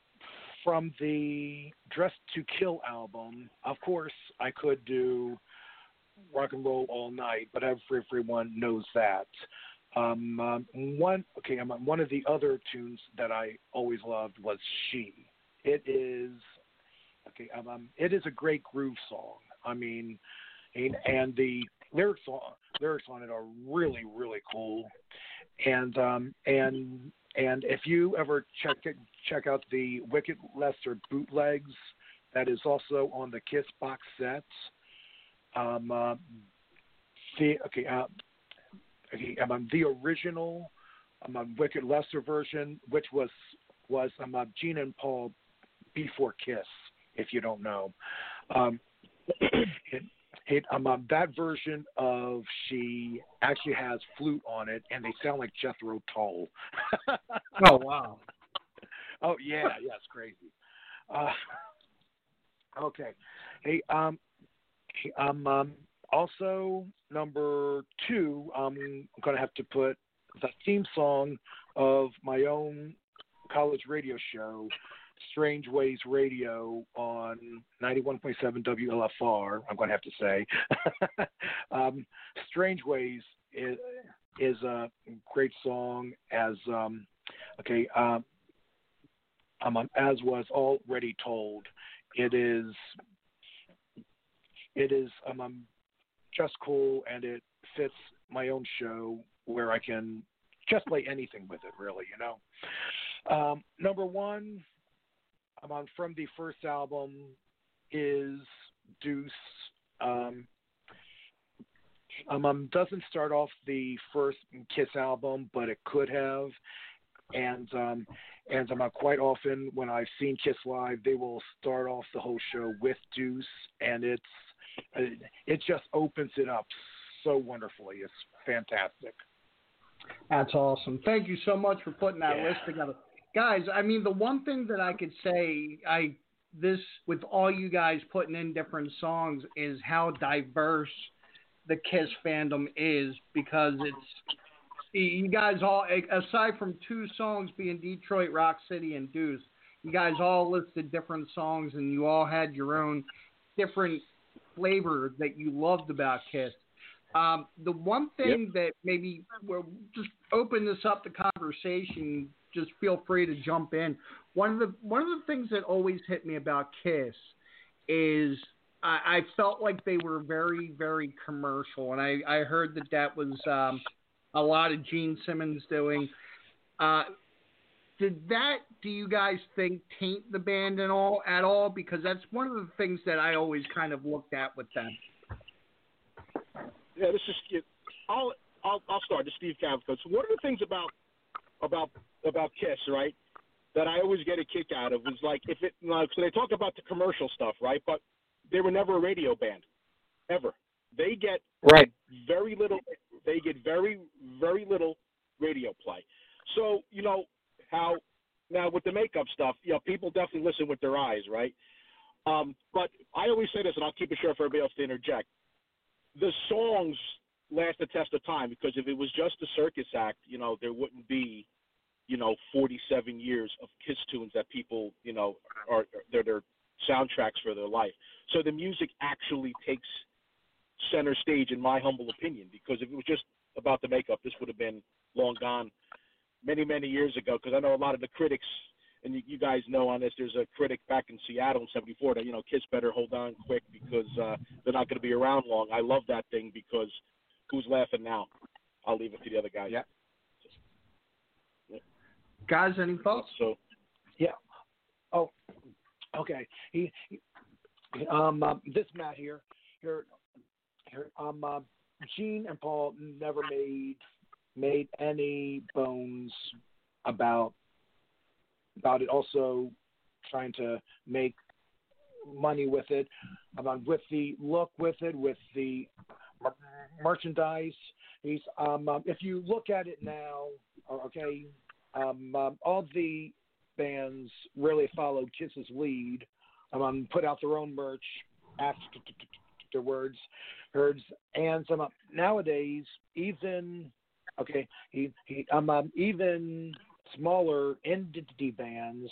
from the Dressed to Kill album, of course, I could do rock and roll all night, but everyone knows that. Um, um, one okay, um, one of the other tunes that I always loved was "She." It is okay. Um, um, it is a great groove song. I mean, and, and the lyrics on lyrics on it are really really cool. And um, and and if you ever check it, check out the Wicked Lester bootlegs, that is also on the Kiss box set. Um, uh, the okay, uh, okay, um, the original um, Wicked Lester version, which was was um, uh, Gene and Paul before Kiss, if you don't know. Um, it, it, um, um, that version of she actually has flute on it, and they sound like Jethro Tull. oh wow! Oh yeah, yeah, it's crazy. Uh, okay, hey, um, um, um, also number two, I'm going to have to put the theme song of my own college radio show, Strange Ways Radio, on 91.7 WLFR. I'm going to have to say, um, Strange Ways is, is a great song. As um, okay, um, um, as was already told, it is it is um, um, just cool and it fits my own show where I can just play anything with it, really, you know. Um, number one, I'm on from the first album is Deuce. Um, um, um, doesn't start off the first Kiss album, but it could have. And um, and um, quite often when I've seen Kiss live, they will start off the whole show with Deuce, and it's Uh, it just opens it up so wonderfully. It's fantastic. That's awesome. Thank you so much for putting that yeah. list together. Guys, I mean the one thing that I could say I this with all you guys putting in different songs is how diverse the Kiss fandom is because it's you guys all aside from two songs being Detroit Rock City and Deuce, you guys all listed different songs and you all had your own different flavor that you loved about Kiss. Um, the one thing yep. that maybe we'll just open this up to conversation. Just feel free to jump in. One of the one of the things that always hit me about Kiss is I, I felt like they were very very commercial, and I, I heard that that was um, a lot of Gene Simmons doing. Uh, did that do you guys think taint the band at all at all? Because that's one of the things that i always kind of looked at with them. Yeah this is i'll i'll, I'll start this steve Cavico. so one of the things about about about kiss right that i always get a kick out of was like if it like so they talk about the commercial stuff right but they were never a radio band ever. They get right. very little they get very very little radio play. So you know how now with the makeup stuff, you know, people definitely listen with their eyes, right? Um, but I always say this, and I'll keep it short for everybody else to interject. The songs last the test of time because if it was just a circus act, you know, there wouldn't be, you know, 47 years of Kiss tunes that people, you know, are they're their soundtracks for their life. So the music actually takes center stage, in my humble opinion, because if it was just about the makeup, this would have been long gone many many years ago because I know a lot of the critics and you, you guys know on this. There's a critic back in Seattle in '74 that you know Kiss better hold on quick because uh, they're not going to be around long. I love that thing because who's laughing now? I'll leave it to the other guys. Yeah. yeah. Guys, any thoughts? So, yeah. Oh, okay. He, he um, um, this Matt here, here, here. Um, uh, Gene and Paul never made made any bones about about it also trying to make money with it, about with the look with it, with the mer- merchandise. He's um, um, if you look at it now, okay, um, um, all the bands really followed Kiss's lead, um, put out their own merch afterwards, herds, and some uh, nowadays even okay, he, he um, um even smaller indie bands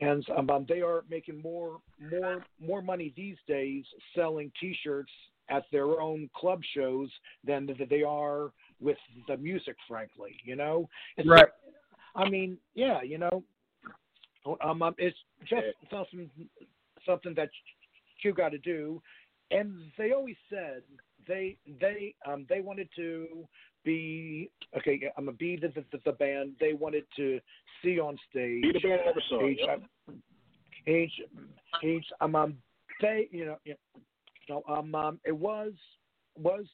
and um, um, they are making more more more money these days selling T-shirts at their own club shows than th- they are with the music. Frankly, you know, it's Right. I mean, yeah, you know, um, um it's just something something that you got to do. And they always said they they um they wanted to be okay. I'm a be the, the the band they wanted to see on stage. Be the band I never saw, Age, yep. age, age. Um, um, they you know you know um, um it was was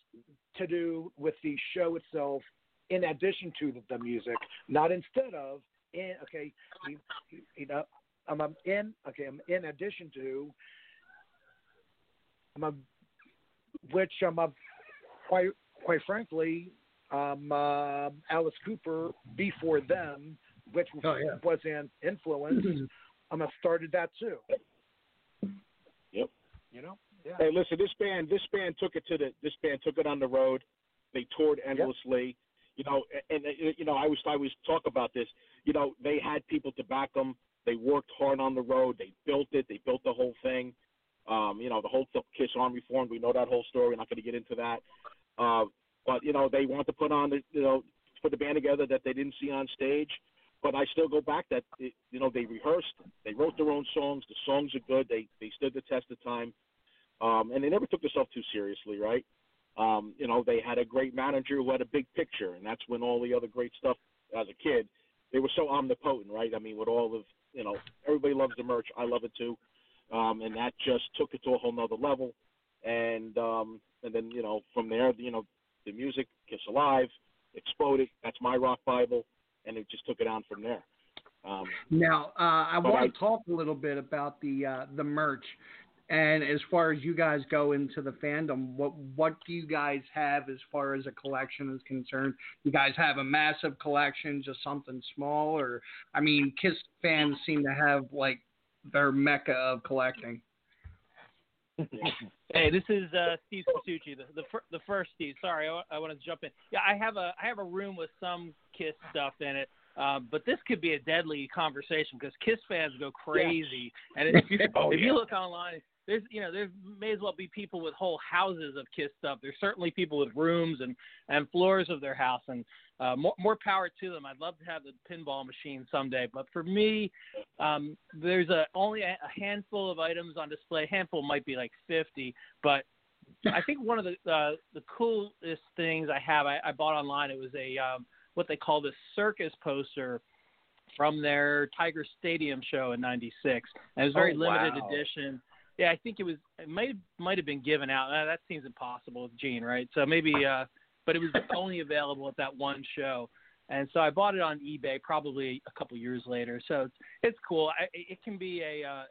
to do with the show itself in addition to the, the music, not instead of in okay you, you, you know I'm, I'm in okay I'm in addition to I'm a, which I'm a, quite quite frankly um, uh, Alice Cooper before them, which Oh, yeah. was an influence. I'm started that too. Yep. You know. Yeah. Hey, listen, this band, this band took it to the, this band took it on the road. They toured endlessly. You know, and, and you know, I was, I always talk about this. You know, they had people to back them. They worked hard on the road. They built it. They built the whole thing. Um, you know, the whole Kiss Army formed. We know that whole story. We're not going to get into that. Uh, but you know, they want to put on the, you know, put the band together that they didn't see on stage. But I still go back that it, you know they rehearsed, they wrote their own songs. The songs are good. They they stood the test of time, um, and they never took themselves too seriously, right? Um, you know, they had a great manager who had a big picture, and that's when all the other great stuff as a kid, they were so omnipotent, right? I mean, with all of you know, everybody loves the merch. I love it too, um, and that just took it to a whole nother level. And um, and then you know, from there, you know, the music, Kiss Alive, exploded. That's my rock bible, and it just took it on from there. Um, Now, uh, I want to talk a little bit about the uh, the merch, and as far as you guys go into the fandom, what what do you guys have as far as a collection is concerned? You guys have a massive collection, just something small, or I mean, Kiss fans seem to have like their mecca of collecting. Hey, this is uh, Steve Succi, the the, fir- the first Steve. Sorry, I, want to jump in. Yeah, I have a I have a room with some Kiss stuff in it, um, but this could be a deadly conversation because Kiss fans go crazy, and if you Oh, if yeah. you look online, there's you know there may as well be people with whole houses of Kiss stuff. There's certainly people with rooms and and floors of their house, and uh, more more power to them. I'd love to have the pinball machine someday, but for me, um, there's a only a, a handful of items on display. A handful might be like 50, but I think one of the uh, the coolest things I have I, I bought online. It was a um, what they call the circus poster from their Tiger Stadium show in '96, and it was very Oh, limited wow. edition. Yeah, I think it was. It might might have been given out. Uh, that seems impossible with Gene, right? So maybe, uh, but it was only available at that one show. And so I bought it on eBay probably a couple years later. So it's it's cool. I, it can be a uh,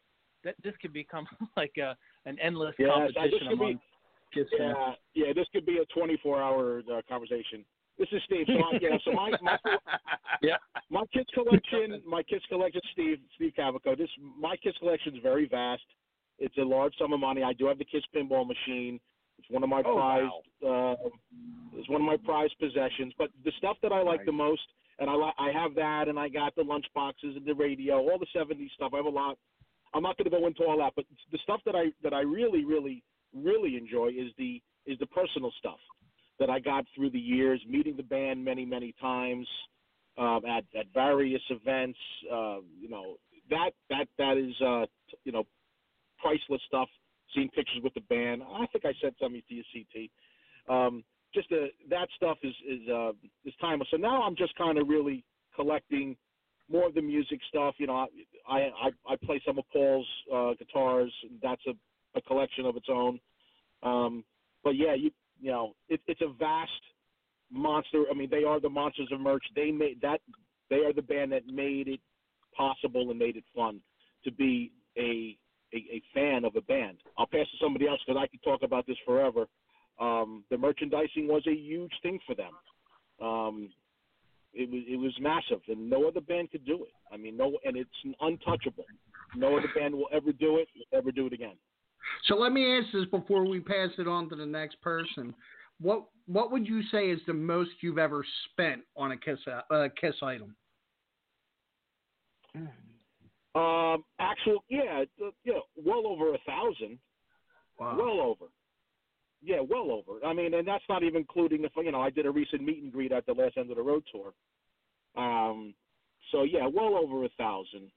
that this could become like a an endless Yes, competition be- among fans. yeah, yeah, this could be a 24-hour uh, conversation. This is Steve. So I, yeah, so my my yeah. my kids collection, my kids collection, Steve Steve Cavico. This my kids collection is very vast. It's a large sum of money. I do have the Kiss pinball machine. It's one of my Oh, prized. Uh, it's one of my prized possessions. But the stuff that I like the most, and I li- I have that, and I got the lunch boxes and the radio, all the '70s stuff. I have a lot. I'm not going to go into all that, but the stuff that I that I really, really, really enjoy is the is the personal stuff that I got through the years, meeting the band many, many times um, at at various events. Uh, you know that that that is uh, t- you know priceless stuff. Seeing pictures with the band. I think I sent something to you, CT. Um, just uh, that stuff is is uh, is timeless. So now I'm just kind of really collecting more of the music stuff. You know, I I, I play some of Paul's uh, guitars. That's a, a collection of its own. Um, but yeah, you you know, it, it's a vast monster. I mean, they are the monsters of merch. They made that. They are the band that made it possible and made it fun to be a a, a fan of a band. I'll pass to somebody else because I could talk about this forever. Um, the merchandising was a huge thing for them. Um, it was it was massive, and no other band could do it. I mean, no, and it's untouchable. No other band will ever do it. Ever do it again. So let me ask this before we pass it on to the next person. What what would you say is the most you've ever spent on a kiss uh, kiss item? Um, actual, yeah, uh, you know, well over a thousand. Wow. Well over. Yeah, well over. I mean, and that's not even including the, you know, I did a recent meet and greet at the last end of the road tour. Um, so yeah, well over a thousand.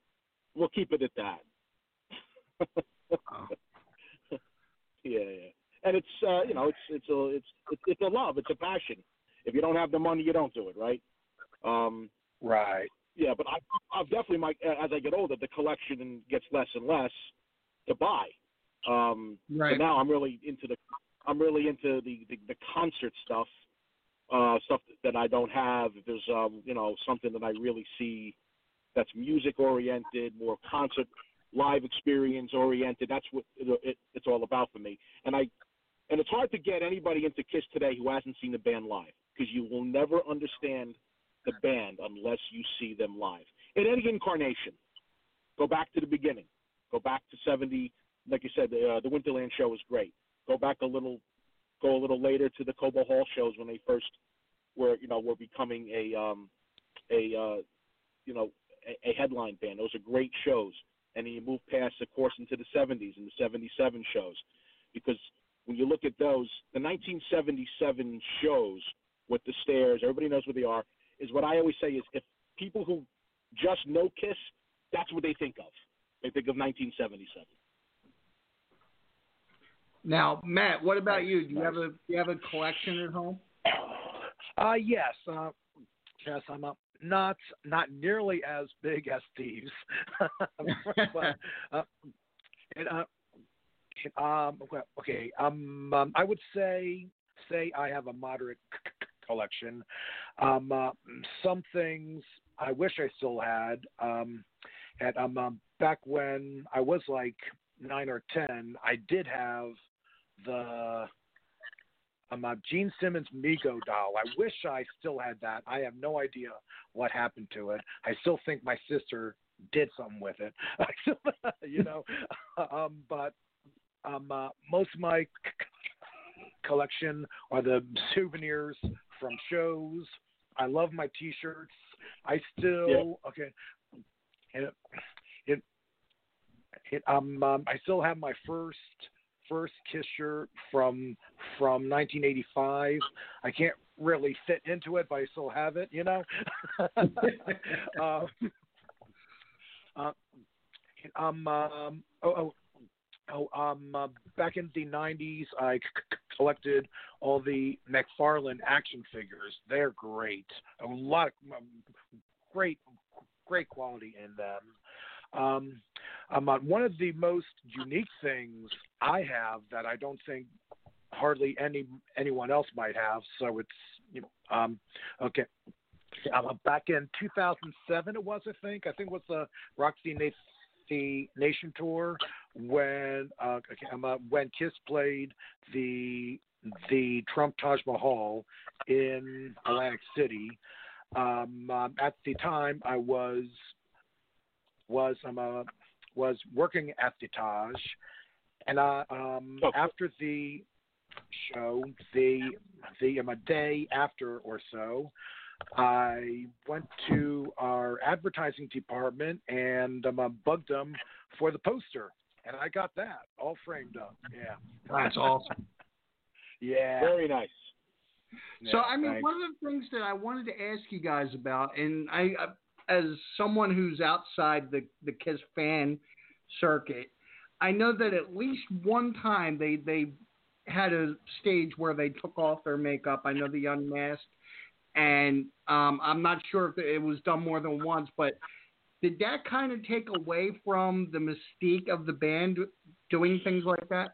We'll keep it at that. yeah, yeah. And it's, uh, you know, it's it's a it's it's it's a love, it's a passion. If you don't have the money, you don't do it, right? Um, right. Yeah, but I, I've definitely my as I get older, the collection gets less and less to buy. Um, Right. So now I'm really into the I'm really into the the, the concert stuff, uh, stuff that I don't have. If there's um, you know something that I really see that's music oriented, more concert live experience oriented. That's what it, it, it's all about for me. And I and it's hard to get anybody into Kiss today who hasn't seen the band live because you will never understand the band unless you see them live in any incarnation. Go back to the beginning. Go back to '70. Like you said, the, uh, the Winterland show was great. Go back a little. Go a little later to the Cobo Hall shows when they first were, you know, were becoming a um, a uh, you know a, a headline band. Those are great shows. And then you move past, of course, into the 70s and the 77 shows, because when you look at those, the 1977 shows with the stairs, everybody knows where they are, is what I always say is if people who just know Kiss, that's what they think of. They think of 1977. Now, Matt, what about you? Do you have a do you have a collection at home? Uh, yes. Uh, yes, I'm a, not not nearly as big as Steve's, but uh, it, uh, um, okay. Um, um, I would say say I have a moderate c- c- collection. Um, uh, some things I wish I still had. Um, at um, um, back when I was like nine or ten, I did have the um, uh, Gene Simmons Mego doll. I wish I still had that. I have no idea what happened to it. I still think my sister did something with it. you know, um, but um, uh, most of my collection are the souvenirs from shows. I love my T-shirts. I still okay. It, it, it um, um I still have my first first Kiss shirt from from 1985. I can't really fit into it, but I still have it. You know. uh, uh, um, um, oh, oh, oh, um, uh, back in the 90s, I c- c- collected all the McFarlane action figures. They're great. A lot of um, great, great quality in them. Um, um, uh, one of the most unique things I have that I don't think hardly any anyone else might have. So it's you know um, okay. Um, back in 2007, it was I think. I think it was the Roxy Na- the Nation tour when uh, um, uh, when Kiss played the the Trump Taj Mahal in Atlantic City. Um, um, at the time, I was was um, uh, was working at the Taj, and uh, um, after the show, the the um, a day after or so, I went to our advertising department and um, uh, bugged them for the poster, and I got that all framed up. Yeah, That's awesome. yeah, Very nice. So Yeah, I mean, thanks. one of the things that I wanted to ask you guys about, and I, I- as someone who's outside the the Kiss fan circuit, I know that at least one time they they had a stage where they took off their makeup. I know the unmasked, and um, I'm not sure if it was done more than once, but did that kind of take away from the mystique of the band doing things like that?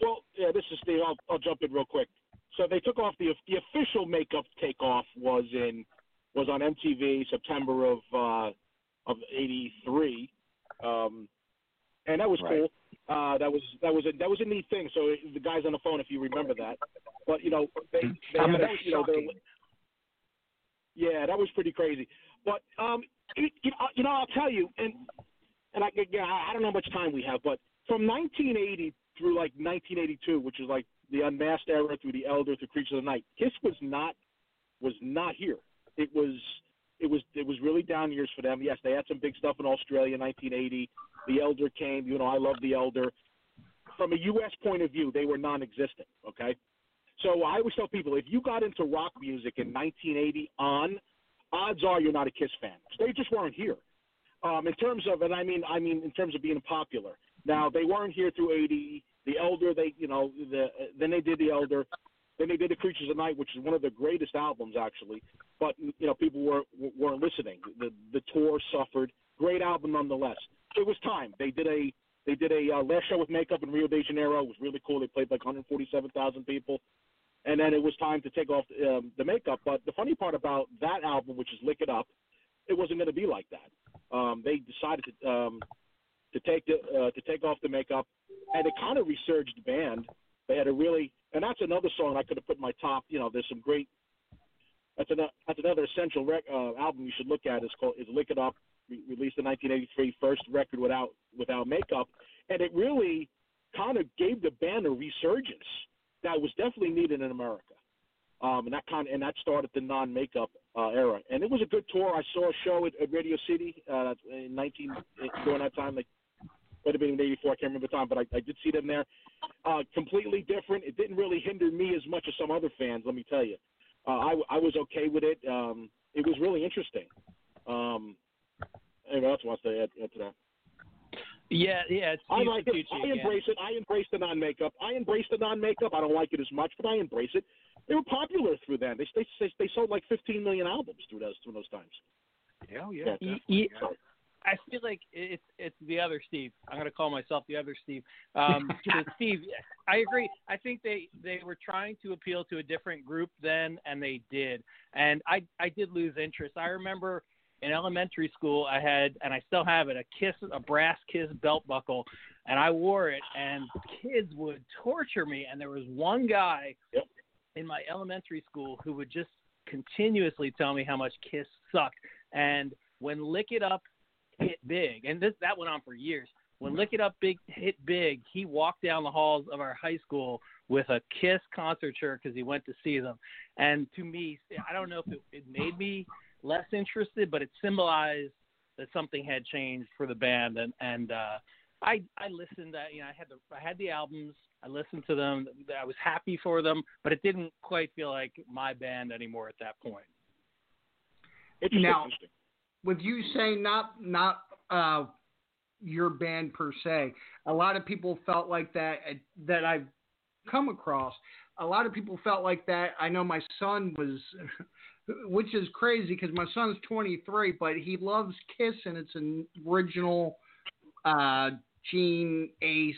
Well, yeah, this is Steve. I'll, I'll jump in real quick. So they took off the the official makeup takeoff was in was on MTV September of uh, of '83, um, and that was Right. cool. Uh, that was that was a that was a neat thing. So the guys on the phone, if you remember that, but you know they, they had that a- was you know, yeah, that was pretty crazy. But um, you, you know, you know, I'll tell you, and and I, I I don't know how much time we have, but from 1980 through like 1982, which is like the Unmasked era through the Elder through Creatures of the Night, Kiss was not was not here. It was it was it was really down years for them. Yes, they had some big stuff in Australia in 1980. The Elder came. You know, I love the Elder. From a U.S. point of view, they were non-existent. Okay, so I always tell people if you got into rock music in 1980 on, odds are you're not a Kiss fan. They just weren't here. Um, in terms of, and I mean, I mean, in terms of being popular. Now they weren't here through '80. The Elder, they, you know, the then they did the Elder, then they did the Creatures of Night, which is one of the greatest albums actually. But you know, people were weren't listening. The the tour suffered. Great album nonetheless. It was time. They did a they did a uh, last show with makeup in Rio de Janeiro. It was really cool. They played like 147,000 people and then it was time to take off um, the makeup. But the funny part about that album, which is "Lick It Up," it wasn't going to be like that. Um, they decided to um, to take the uh, to take off the makeup, and it kind of resurged the band. They had a really, and that's another song I could have put in my top. You know, there's some great. That's another that's another essential rec, uh, album you should look at. is called is "Lick It Up," re- released in 1983, first record without without makeup, and it really kind of gave the band a resurgence that was definitely needed in America. Um, and that kind of, and that started the non-makeup uh, era. And it was a good tour. I saw a show at, at Radio City uh, in 19 during that time. Like might have been in '84. I can't remember the time, but I, I did see them there. Uh, completely different. It didn't really hinder me as much as some other fans. Let me tell you, uh, I, I was okay with it. Um, it was really interesting. Um, anyone else wants to add, add to that? Yeah, yeah. It's I like it. Petrucci I again. embrace it. I embrace the non-makeup. I embrace the non-makeup. I don't like it as much, but I embrace it. They were popular through then. They they they, they sold like 15 million albums through those through those times. Yeah, yeah. Y- definitely, yeah. I feel like it's it's the other Steve. I'm going to call myself the other Steve. Um, Steve, I agree. I think they they were trying to appeal to a different group then, and they did. And I I did lose interest. I remember in elementary school I had, and I still have it, a kiss a brass kiss belt buckle, and I wore it, and kids would torture me. And there was one guy in my elementary school who would just continuously tell me how much Kiss sucked. And when Lick It Up hit big, and this that went on for years. When Lick It Up big hit big, he walked down the halls of our high school with a Kiss concert shirt because he went to see them. And to me, I don't know if it, it made me less interested, but it symbolized that something had changed for the band. And and uh, I I listened. To, you know, I had the I had the albums. I listened to them. I was happy for them, but it didn't quite feel like my band anymore at that point. Now, with you saying not not uh, your band per se, a lot of people felt like that that I've come across. A lot of people felt like that. I know my son was, which is crazy because my son's 23, but he loves Kiss and it's an original uh, Gene Ace,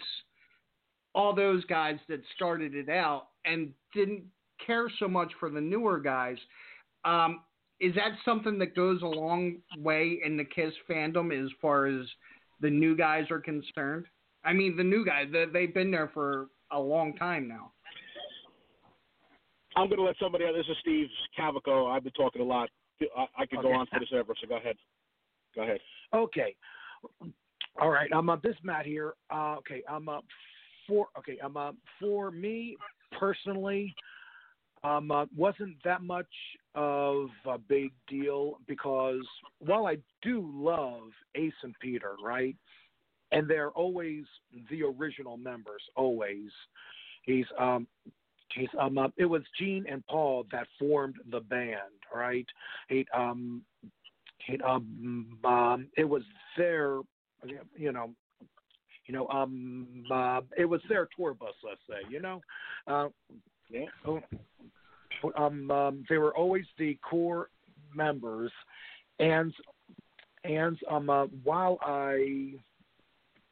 all those guys that started it out and didn't care so much for the newer guys. Um, is that something that goes a long way in the Kiss fandom as far as the new guys are concerned? I mean, the new guys, they- they've been there for a long time now. I'm going to let somebody else. This is Steve Cavico. I've been talking a lot. I, I could go on for this ever, so go ahead. Go ahead. Okay. All right. I'm uh, this Matt here. Uh, okay. I'm uh, for okay. I'm uh, for me personally. Um, uh, wasn't that much of a big deal because while I do love Ace and Peter, right, and they're always the original members, always. He's um, um, uh, it was Gene and Paul that formed the band, right? He um, he um, um, it was their, you know, you know, um, uh, it was their tour bus, let's say, you know, uh, yeah. Um, um, they were always the core members, and and um, uh, while I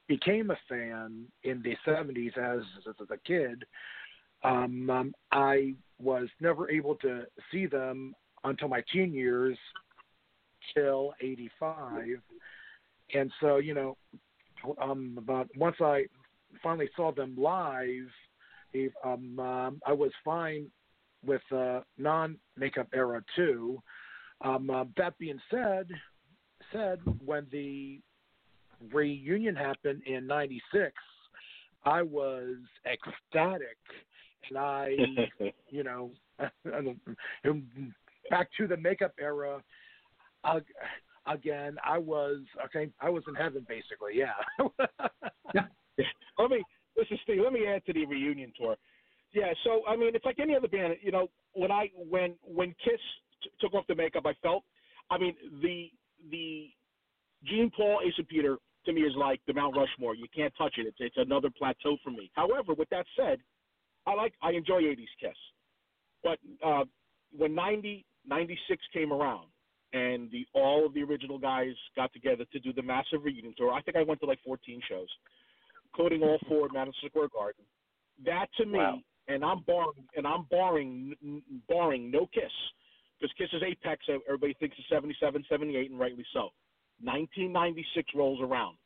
became a fan in the '70s as as a kid, um, um, I was never able to see them until my teen years till 85 and so you know um about once i finally saw them live um, um i was fine with uh non makeup era too. Um uh, that being said said when the reunion happened in 96 i was ecstatic and i you know back to the makeup era uh, again i was okay i was in heaven basically yeah let me this is Steve. Let me add to the reunion tour. Yeah, so I mean, it's like any other band. You know, when I when when Kiss t- took off the makeup, I felt. I mean, the the Gene Paul Ace and Peter to me is like the Mount Rushmore. You can't touch it. It's it's another plateau for me. However, with that said, I like I enjoy '80s Kiss, but uh, when '90 '96 came around and the all of the original guys got together to do the massive reunion tour, I think I went to like 14 shows including all four at Madison Square Garden. That to me, Wow. and I'm barring, and I'm barring, barring no Kiss, because Kiss is apex. Everybody thinks it's 77, 78, and rightly so. 1996 rolls around.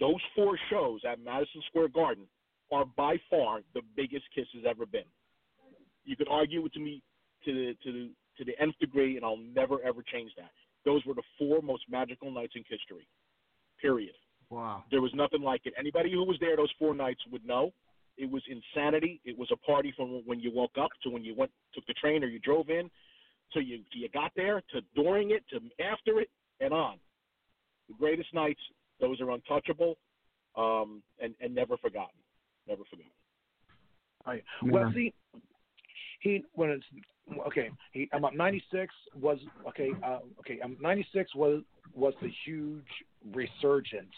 Those four shows at Madison Square Garden are by far the biggest Kiss has ever been. You could argue it to me to the to the to the nth degree, and I'll never ever change that. Those were the four most magical nights in history. Period. Wow. There was nothing like it. Anybody who was there those four nights would know. It was insanity. It was a party from when you woke up to when you went took the train or you drove in, to you to you got there to during it to after it and on. The greatest nights. Those are untouchable, um, and and never forgotten. Never forgotten. Right. Well, Yeah. see, he when it's okay. He about ninety six was okay. Uh, okay, um, ninety six was was the huge resurgence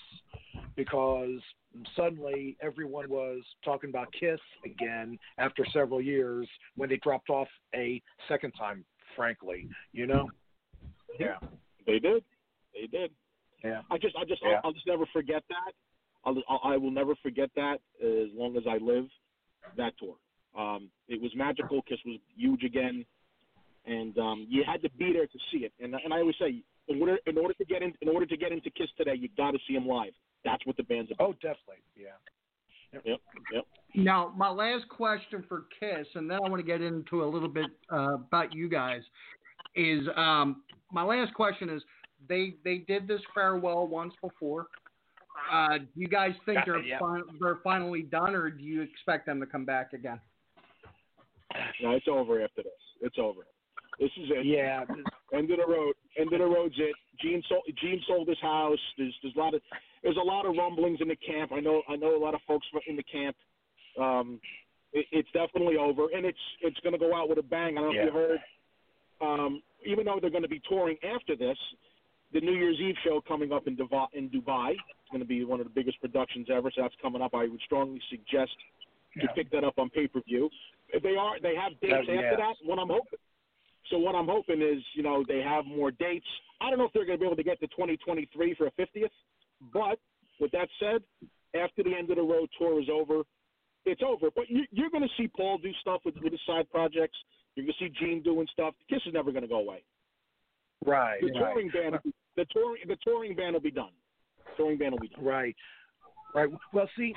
because suddenly everyone was talking about Kiss again after several years when they dropped off a second time. Frankly, you know. Yeah. They did. They did. Yeah. I just, I just, Yeah. I'll, I'll just never forget that. I'll, I'll, never forget that as long as I live. That tour. Um, it was magical. Kiss was huge again, and um, you had to be there to see it. And and I always say, in order in order to get in in order to get into Kiss today, you got to see them live. That's what the band's about. Oh, definitely. Yeah. Yep. Yep. Now, my last question for Kiss, and then I want to get into a little bit uh, about you guys. Is um, my last question is they they did this farewell once before. Uh, do you guys think Yeah, they're yeah. fin- they're finally done, or do you expect them to come back again? No, it's over after this. It's over. This is it. Yeah. End of the road. End of the road's it. Gene sold. Gene sold his house. There's there's a lot of there's a lot of rumblings in the camp. I know I know a lot of folks in the camp. Um, it, it's definitely over, and it's it's going to go out with a bang. I don't know if you heard. Um, even though they're going to be touring after this, the New Year's Eve show coming up in Dubai, in Dubai is going to be one of the biggest productions ever. So that's coming up. I would strongly suggest to pick that up on pay per view. They are they have dates Uh, after yeah. that. What I'm hoping. So what I'm hoping is, you know, they have more dates. I don't know if they're going to be able to get to 2023 for a 50th, but with that said, after the end of the road tour is over, it's over. But you, you're going to see Paul do stuff with, with his side projects. You're going to see Gene doing stuff. Kiss is never going to go away. Right. The right. touring band, the touring, the touring band will be done. Touring band will be done. Right. Right. Well, see,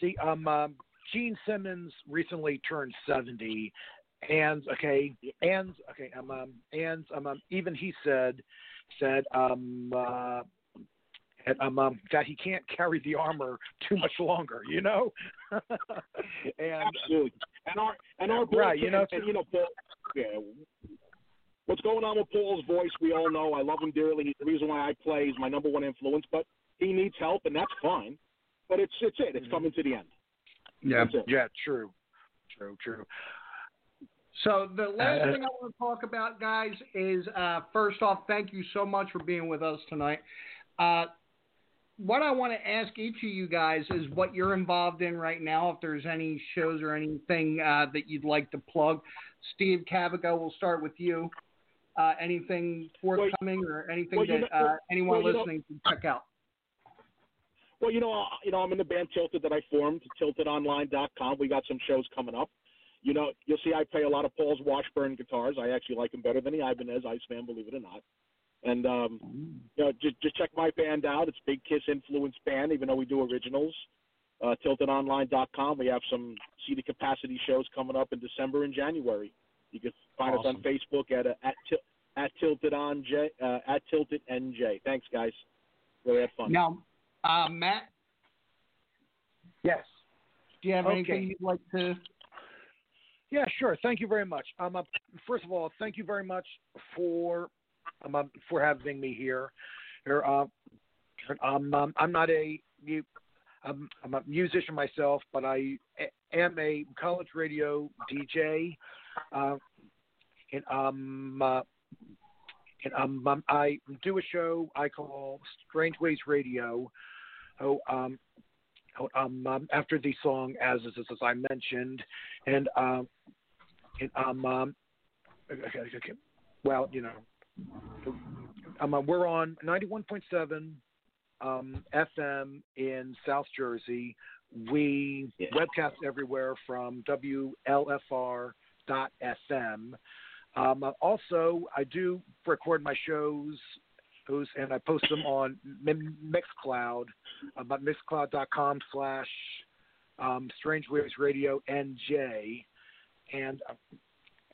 see, um, um, Gene Simmons recently turned seventy, and okay, and okay, um, um and um, um, even he said said um, uh, and, um, um, that he can't carry the armor too much longer. You know. and Absolutely. And our and our Right, you know, and, you know Paul. Yeah. What's going on with Paul's voice? We all know. I love him dearly. He's the reason why I play. He's my number one influence. But he needs help, and that's fine. But it's it's it. It's coming to the end. Yeah. That's it. Yeah. True. True. True. So the last Uh, thing I want to talk about, guys, is uh, first off, thank you so much for being with us tonight. Uh, what I want to ask each of you guys is what you're involved in right now. If there's any shows or anything uh, that you'd like to plug, Steve Cavico, we'll start with you. Uh, anything forthcoming or anything well, that know- uh, anyone well, you know- listening can check out? Well, you know, uh, you know, I'm in the band Tilted that I formed, tiltedonline.com. We got some shows coming up. You know, you'll see I play a lot of Paul's Washburn guitars. I actually like him better than the Ibanez Iceman, believe it or not. And um, you know, just just check my band out. It's Big Kiss influence band, even though we do originals. Uh, TiltedOnline.com. We have some seated capacity shows coming up in December and January. You can find us on Facebook at uh, at til- at Tilted on J uh, at Tilted NJ. Thanks, guys. Really had fun. Now, uh, Matt, Yes. do you have Okay. anything you'd like to? Yeah, sure. Thank you very much. Um, uh, first of all, thank you very much for um, uh, for having me here. Here, uh, um, um, I'm not a you. I'm, I'm a musician myself, but I am a college radio DJ. Uh, and um, uh, and um, um, I do a show I call Strange Ways Radio. Oh, um, oh, um, um, after the song as as, as I mentioned, and um, and um, um okay, okay, well, you know, um, uh, we're on ninety one point seven um, FM in South Jersey. We webcast everywhere from Um, uh, also, I do record my shows, and I post them on Mixcloud, um, at mixcloud.com slash um, Strange Waves Radio NJ. And, uh,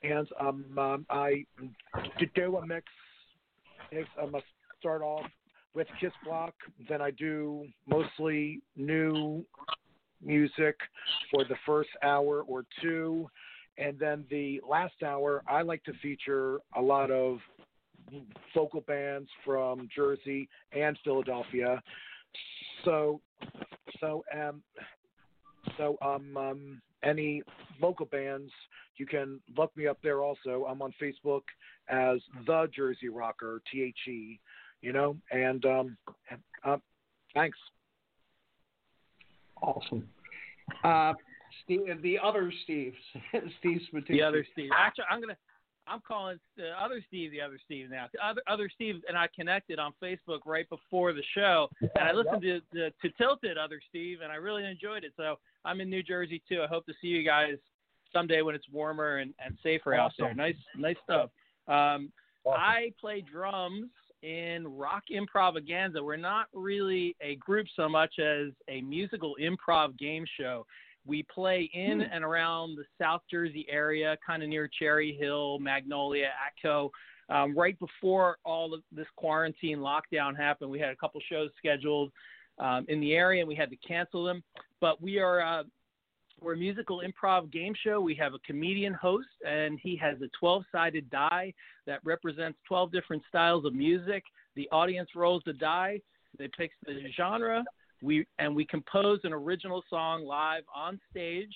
and um, um, I do a mix. mix I must start off with Kiss Block. Then I do mostly new music for the first hour or two. And then the last hour, I like to feature a lot of vocal bands from Jersey and Philadelphia. So, so, um, so, um, um, any local bands, you can look me up there also. I'm on Facebook as the Jersey Rocker, T H E, you know, and um, uh, thanks. Awesome. Uh, Steve, the other Steve, Steve Spatucci. The other Steve. Actually, I'm gonna. I'm calling the other Steve the other Steve now. The other other Steve and I connected on Facebook right before the show, and I listened to, to to Tilted Other Steve, and I really enjoyed it. So I'm in New Jersey too. I hope to see you guys someday when it's warmer and, and safer out there. Nice nice stuff. Um, I play drums in Rock Improvanganza. We're not really a group so much as a musical improv game show. We play in and around the South Jersey area, kind of near Cherry Hill, Magnolia, Atco. Um, right before all of this quarantine lockdown happened, we had a couple shows scheduled um, in the area, and we had to cancel them. But we are uh, we're a musical improv game show. We have a comedian host, and he has a 12 sided die that represents 12 different styles of music. The audience rolls the die, they pick the genre, we and we compose an original song live on stage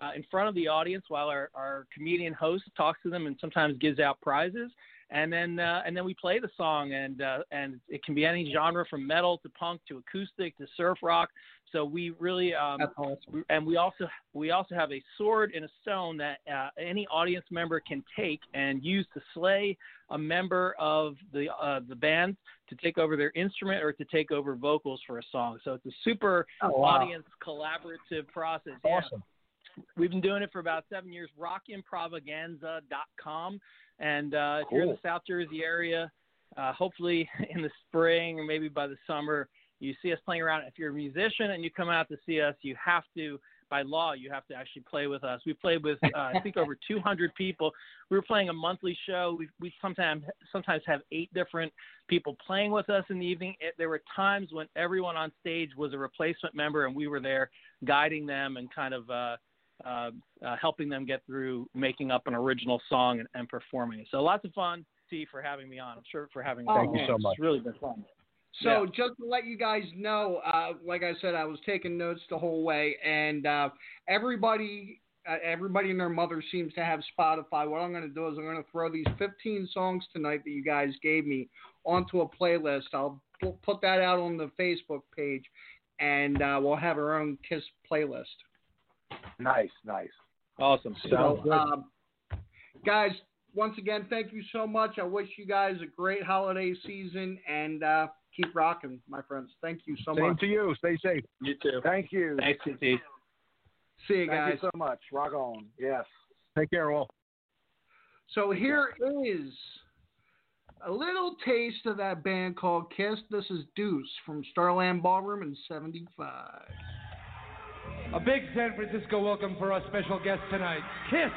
uh, in front of the audience while our, our comedian host talks to them and sometimes gives out prizes. And then uh, and then we play the song, and uh, and it can be any genre from metal to punk to acoustic to surf rock. So we really um, we- and we also we also have a sword and a stone that uh, any audience member can take and use to slay a member of the uh, the band to take over their instrument or to take over vocals for a song. So it's a super Oh, wow. audience collaborative process. Yeah. Awesome. We've been doing it for about seven years. RockImprovanganza.com. And uh, if you're in the South Jersey area, uh, hopefully in the spring or maybe by the summer, you see us playing around. If you're a musician and you come out to see us, you have to, by law, you have to actually play with us. We played with, uh, I think, over 200 people. We were playing a monthly show. We, we sometimes sometimes have eight different people playing with us in the evening. It, there were times when everyone on stage was a replacement member, and we were there guiding them and kind of uh, uh, uh, helping them get through making up an original song and, and performing it. So lots of fun. See for having me on. I'm sure for having me. Thank you so much. It's really been fun. So just to let you guys know, uh, like I said, I was taking notes the whole way, and uh, everybody, uh, everybody and their mother seems to have Spotify. What I'm going to do is I'm going to throw these 15 songs tonight that you guys gave me onto a playlist. I'll put that out on the Facebook page, and uh, we'll have our own Kiss playlist. Nice, nice. Awesome. So, um, guys, once again, thank you so much. I wish you guys a great holiday season and uh, keep rocking, my friends. Thank you so Same much. to you. Stay safe. You too. Thank you. Thanks, TT. See you guys. Thank guys. you so much. Rock on. Yes. Take care, all. So here is a little taste of that band called Kiss. This is Deuce from Starland Ballroom in 75. A big San Francisco welcome for our special guest tonight, Kiss.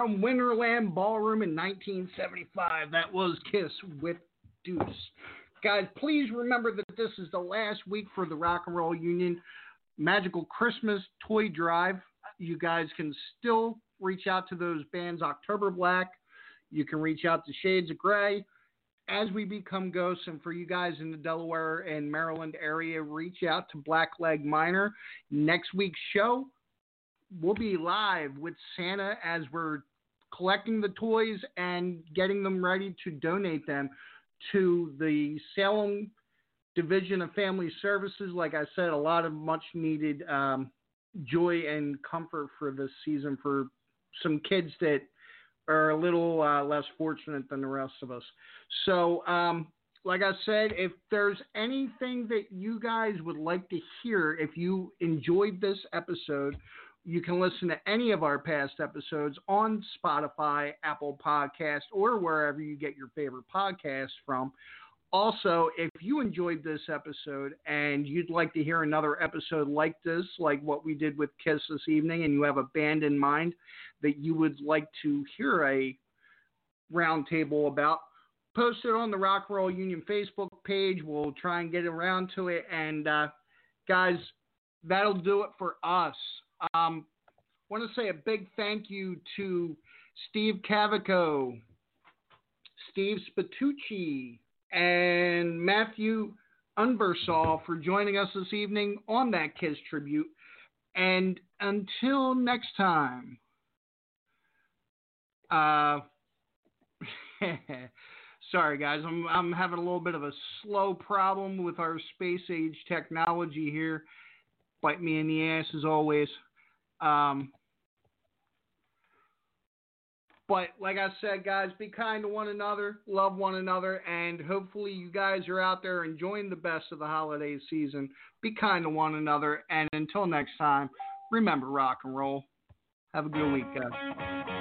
From Winterland Ballroom in 1975, that was Kiss with Deuce. Guys, please remember that this is the last week for the Rock and Roll Union Magical Christmas Toy Drive. You guys can still reach out to those bands October Black. You can reach out to Shades of Grey. As we become ghosts, and for you guys in the Delaware and Maryland area, reach out to Blackleg Minor. Next week's show, we'll be live with Santa as we're collecting the toys and getting them ready to donate them to the Salem Division of Family Services. Like I said, a lot of much needed um, joy and comfort for this season for some kids that are a little uh, less fortunate than the rest of us. So, um, like I said, if there's anything that you guys would like to hear, if you enjoyed this episode, you can listen to any of our past episodes on Spotify, Apple Podcast, or wherever you get your favorite podcasts from. Also, if you enjoyed this episode and you'd like to hear another episode like this, like what we did with Kiss this evening, and you have a band in mind that you would like to hear a roundtable about, post it on the Rock and Roll Union Facebook page. We'll try and get around to it. And uh, guys, that'll do it for us. Um, want to say a big thank you to Steve Cavico, Steve Spatucci, and Matthew Unversall for joining us this evening on that Kiss tribute. And until next time, uh, sorry guys, I'm I'm having a little bit of a slow problem with our space age technology here. Bite me in the ass as always. Um, but like I said, guys, be kind to one another, love one another, and hopefully you guys are out there enjoying the best of the holiday season. Be kind to one another, and until next time, remember rock and roll. Have a good week, guys.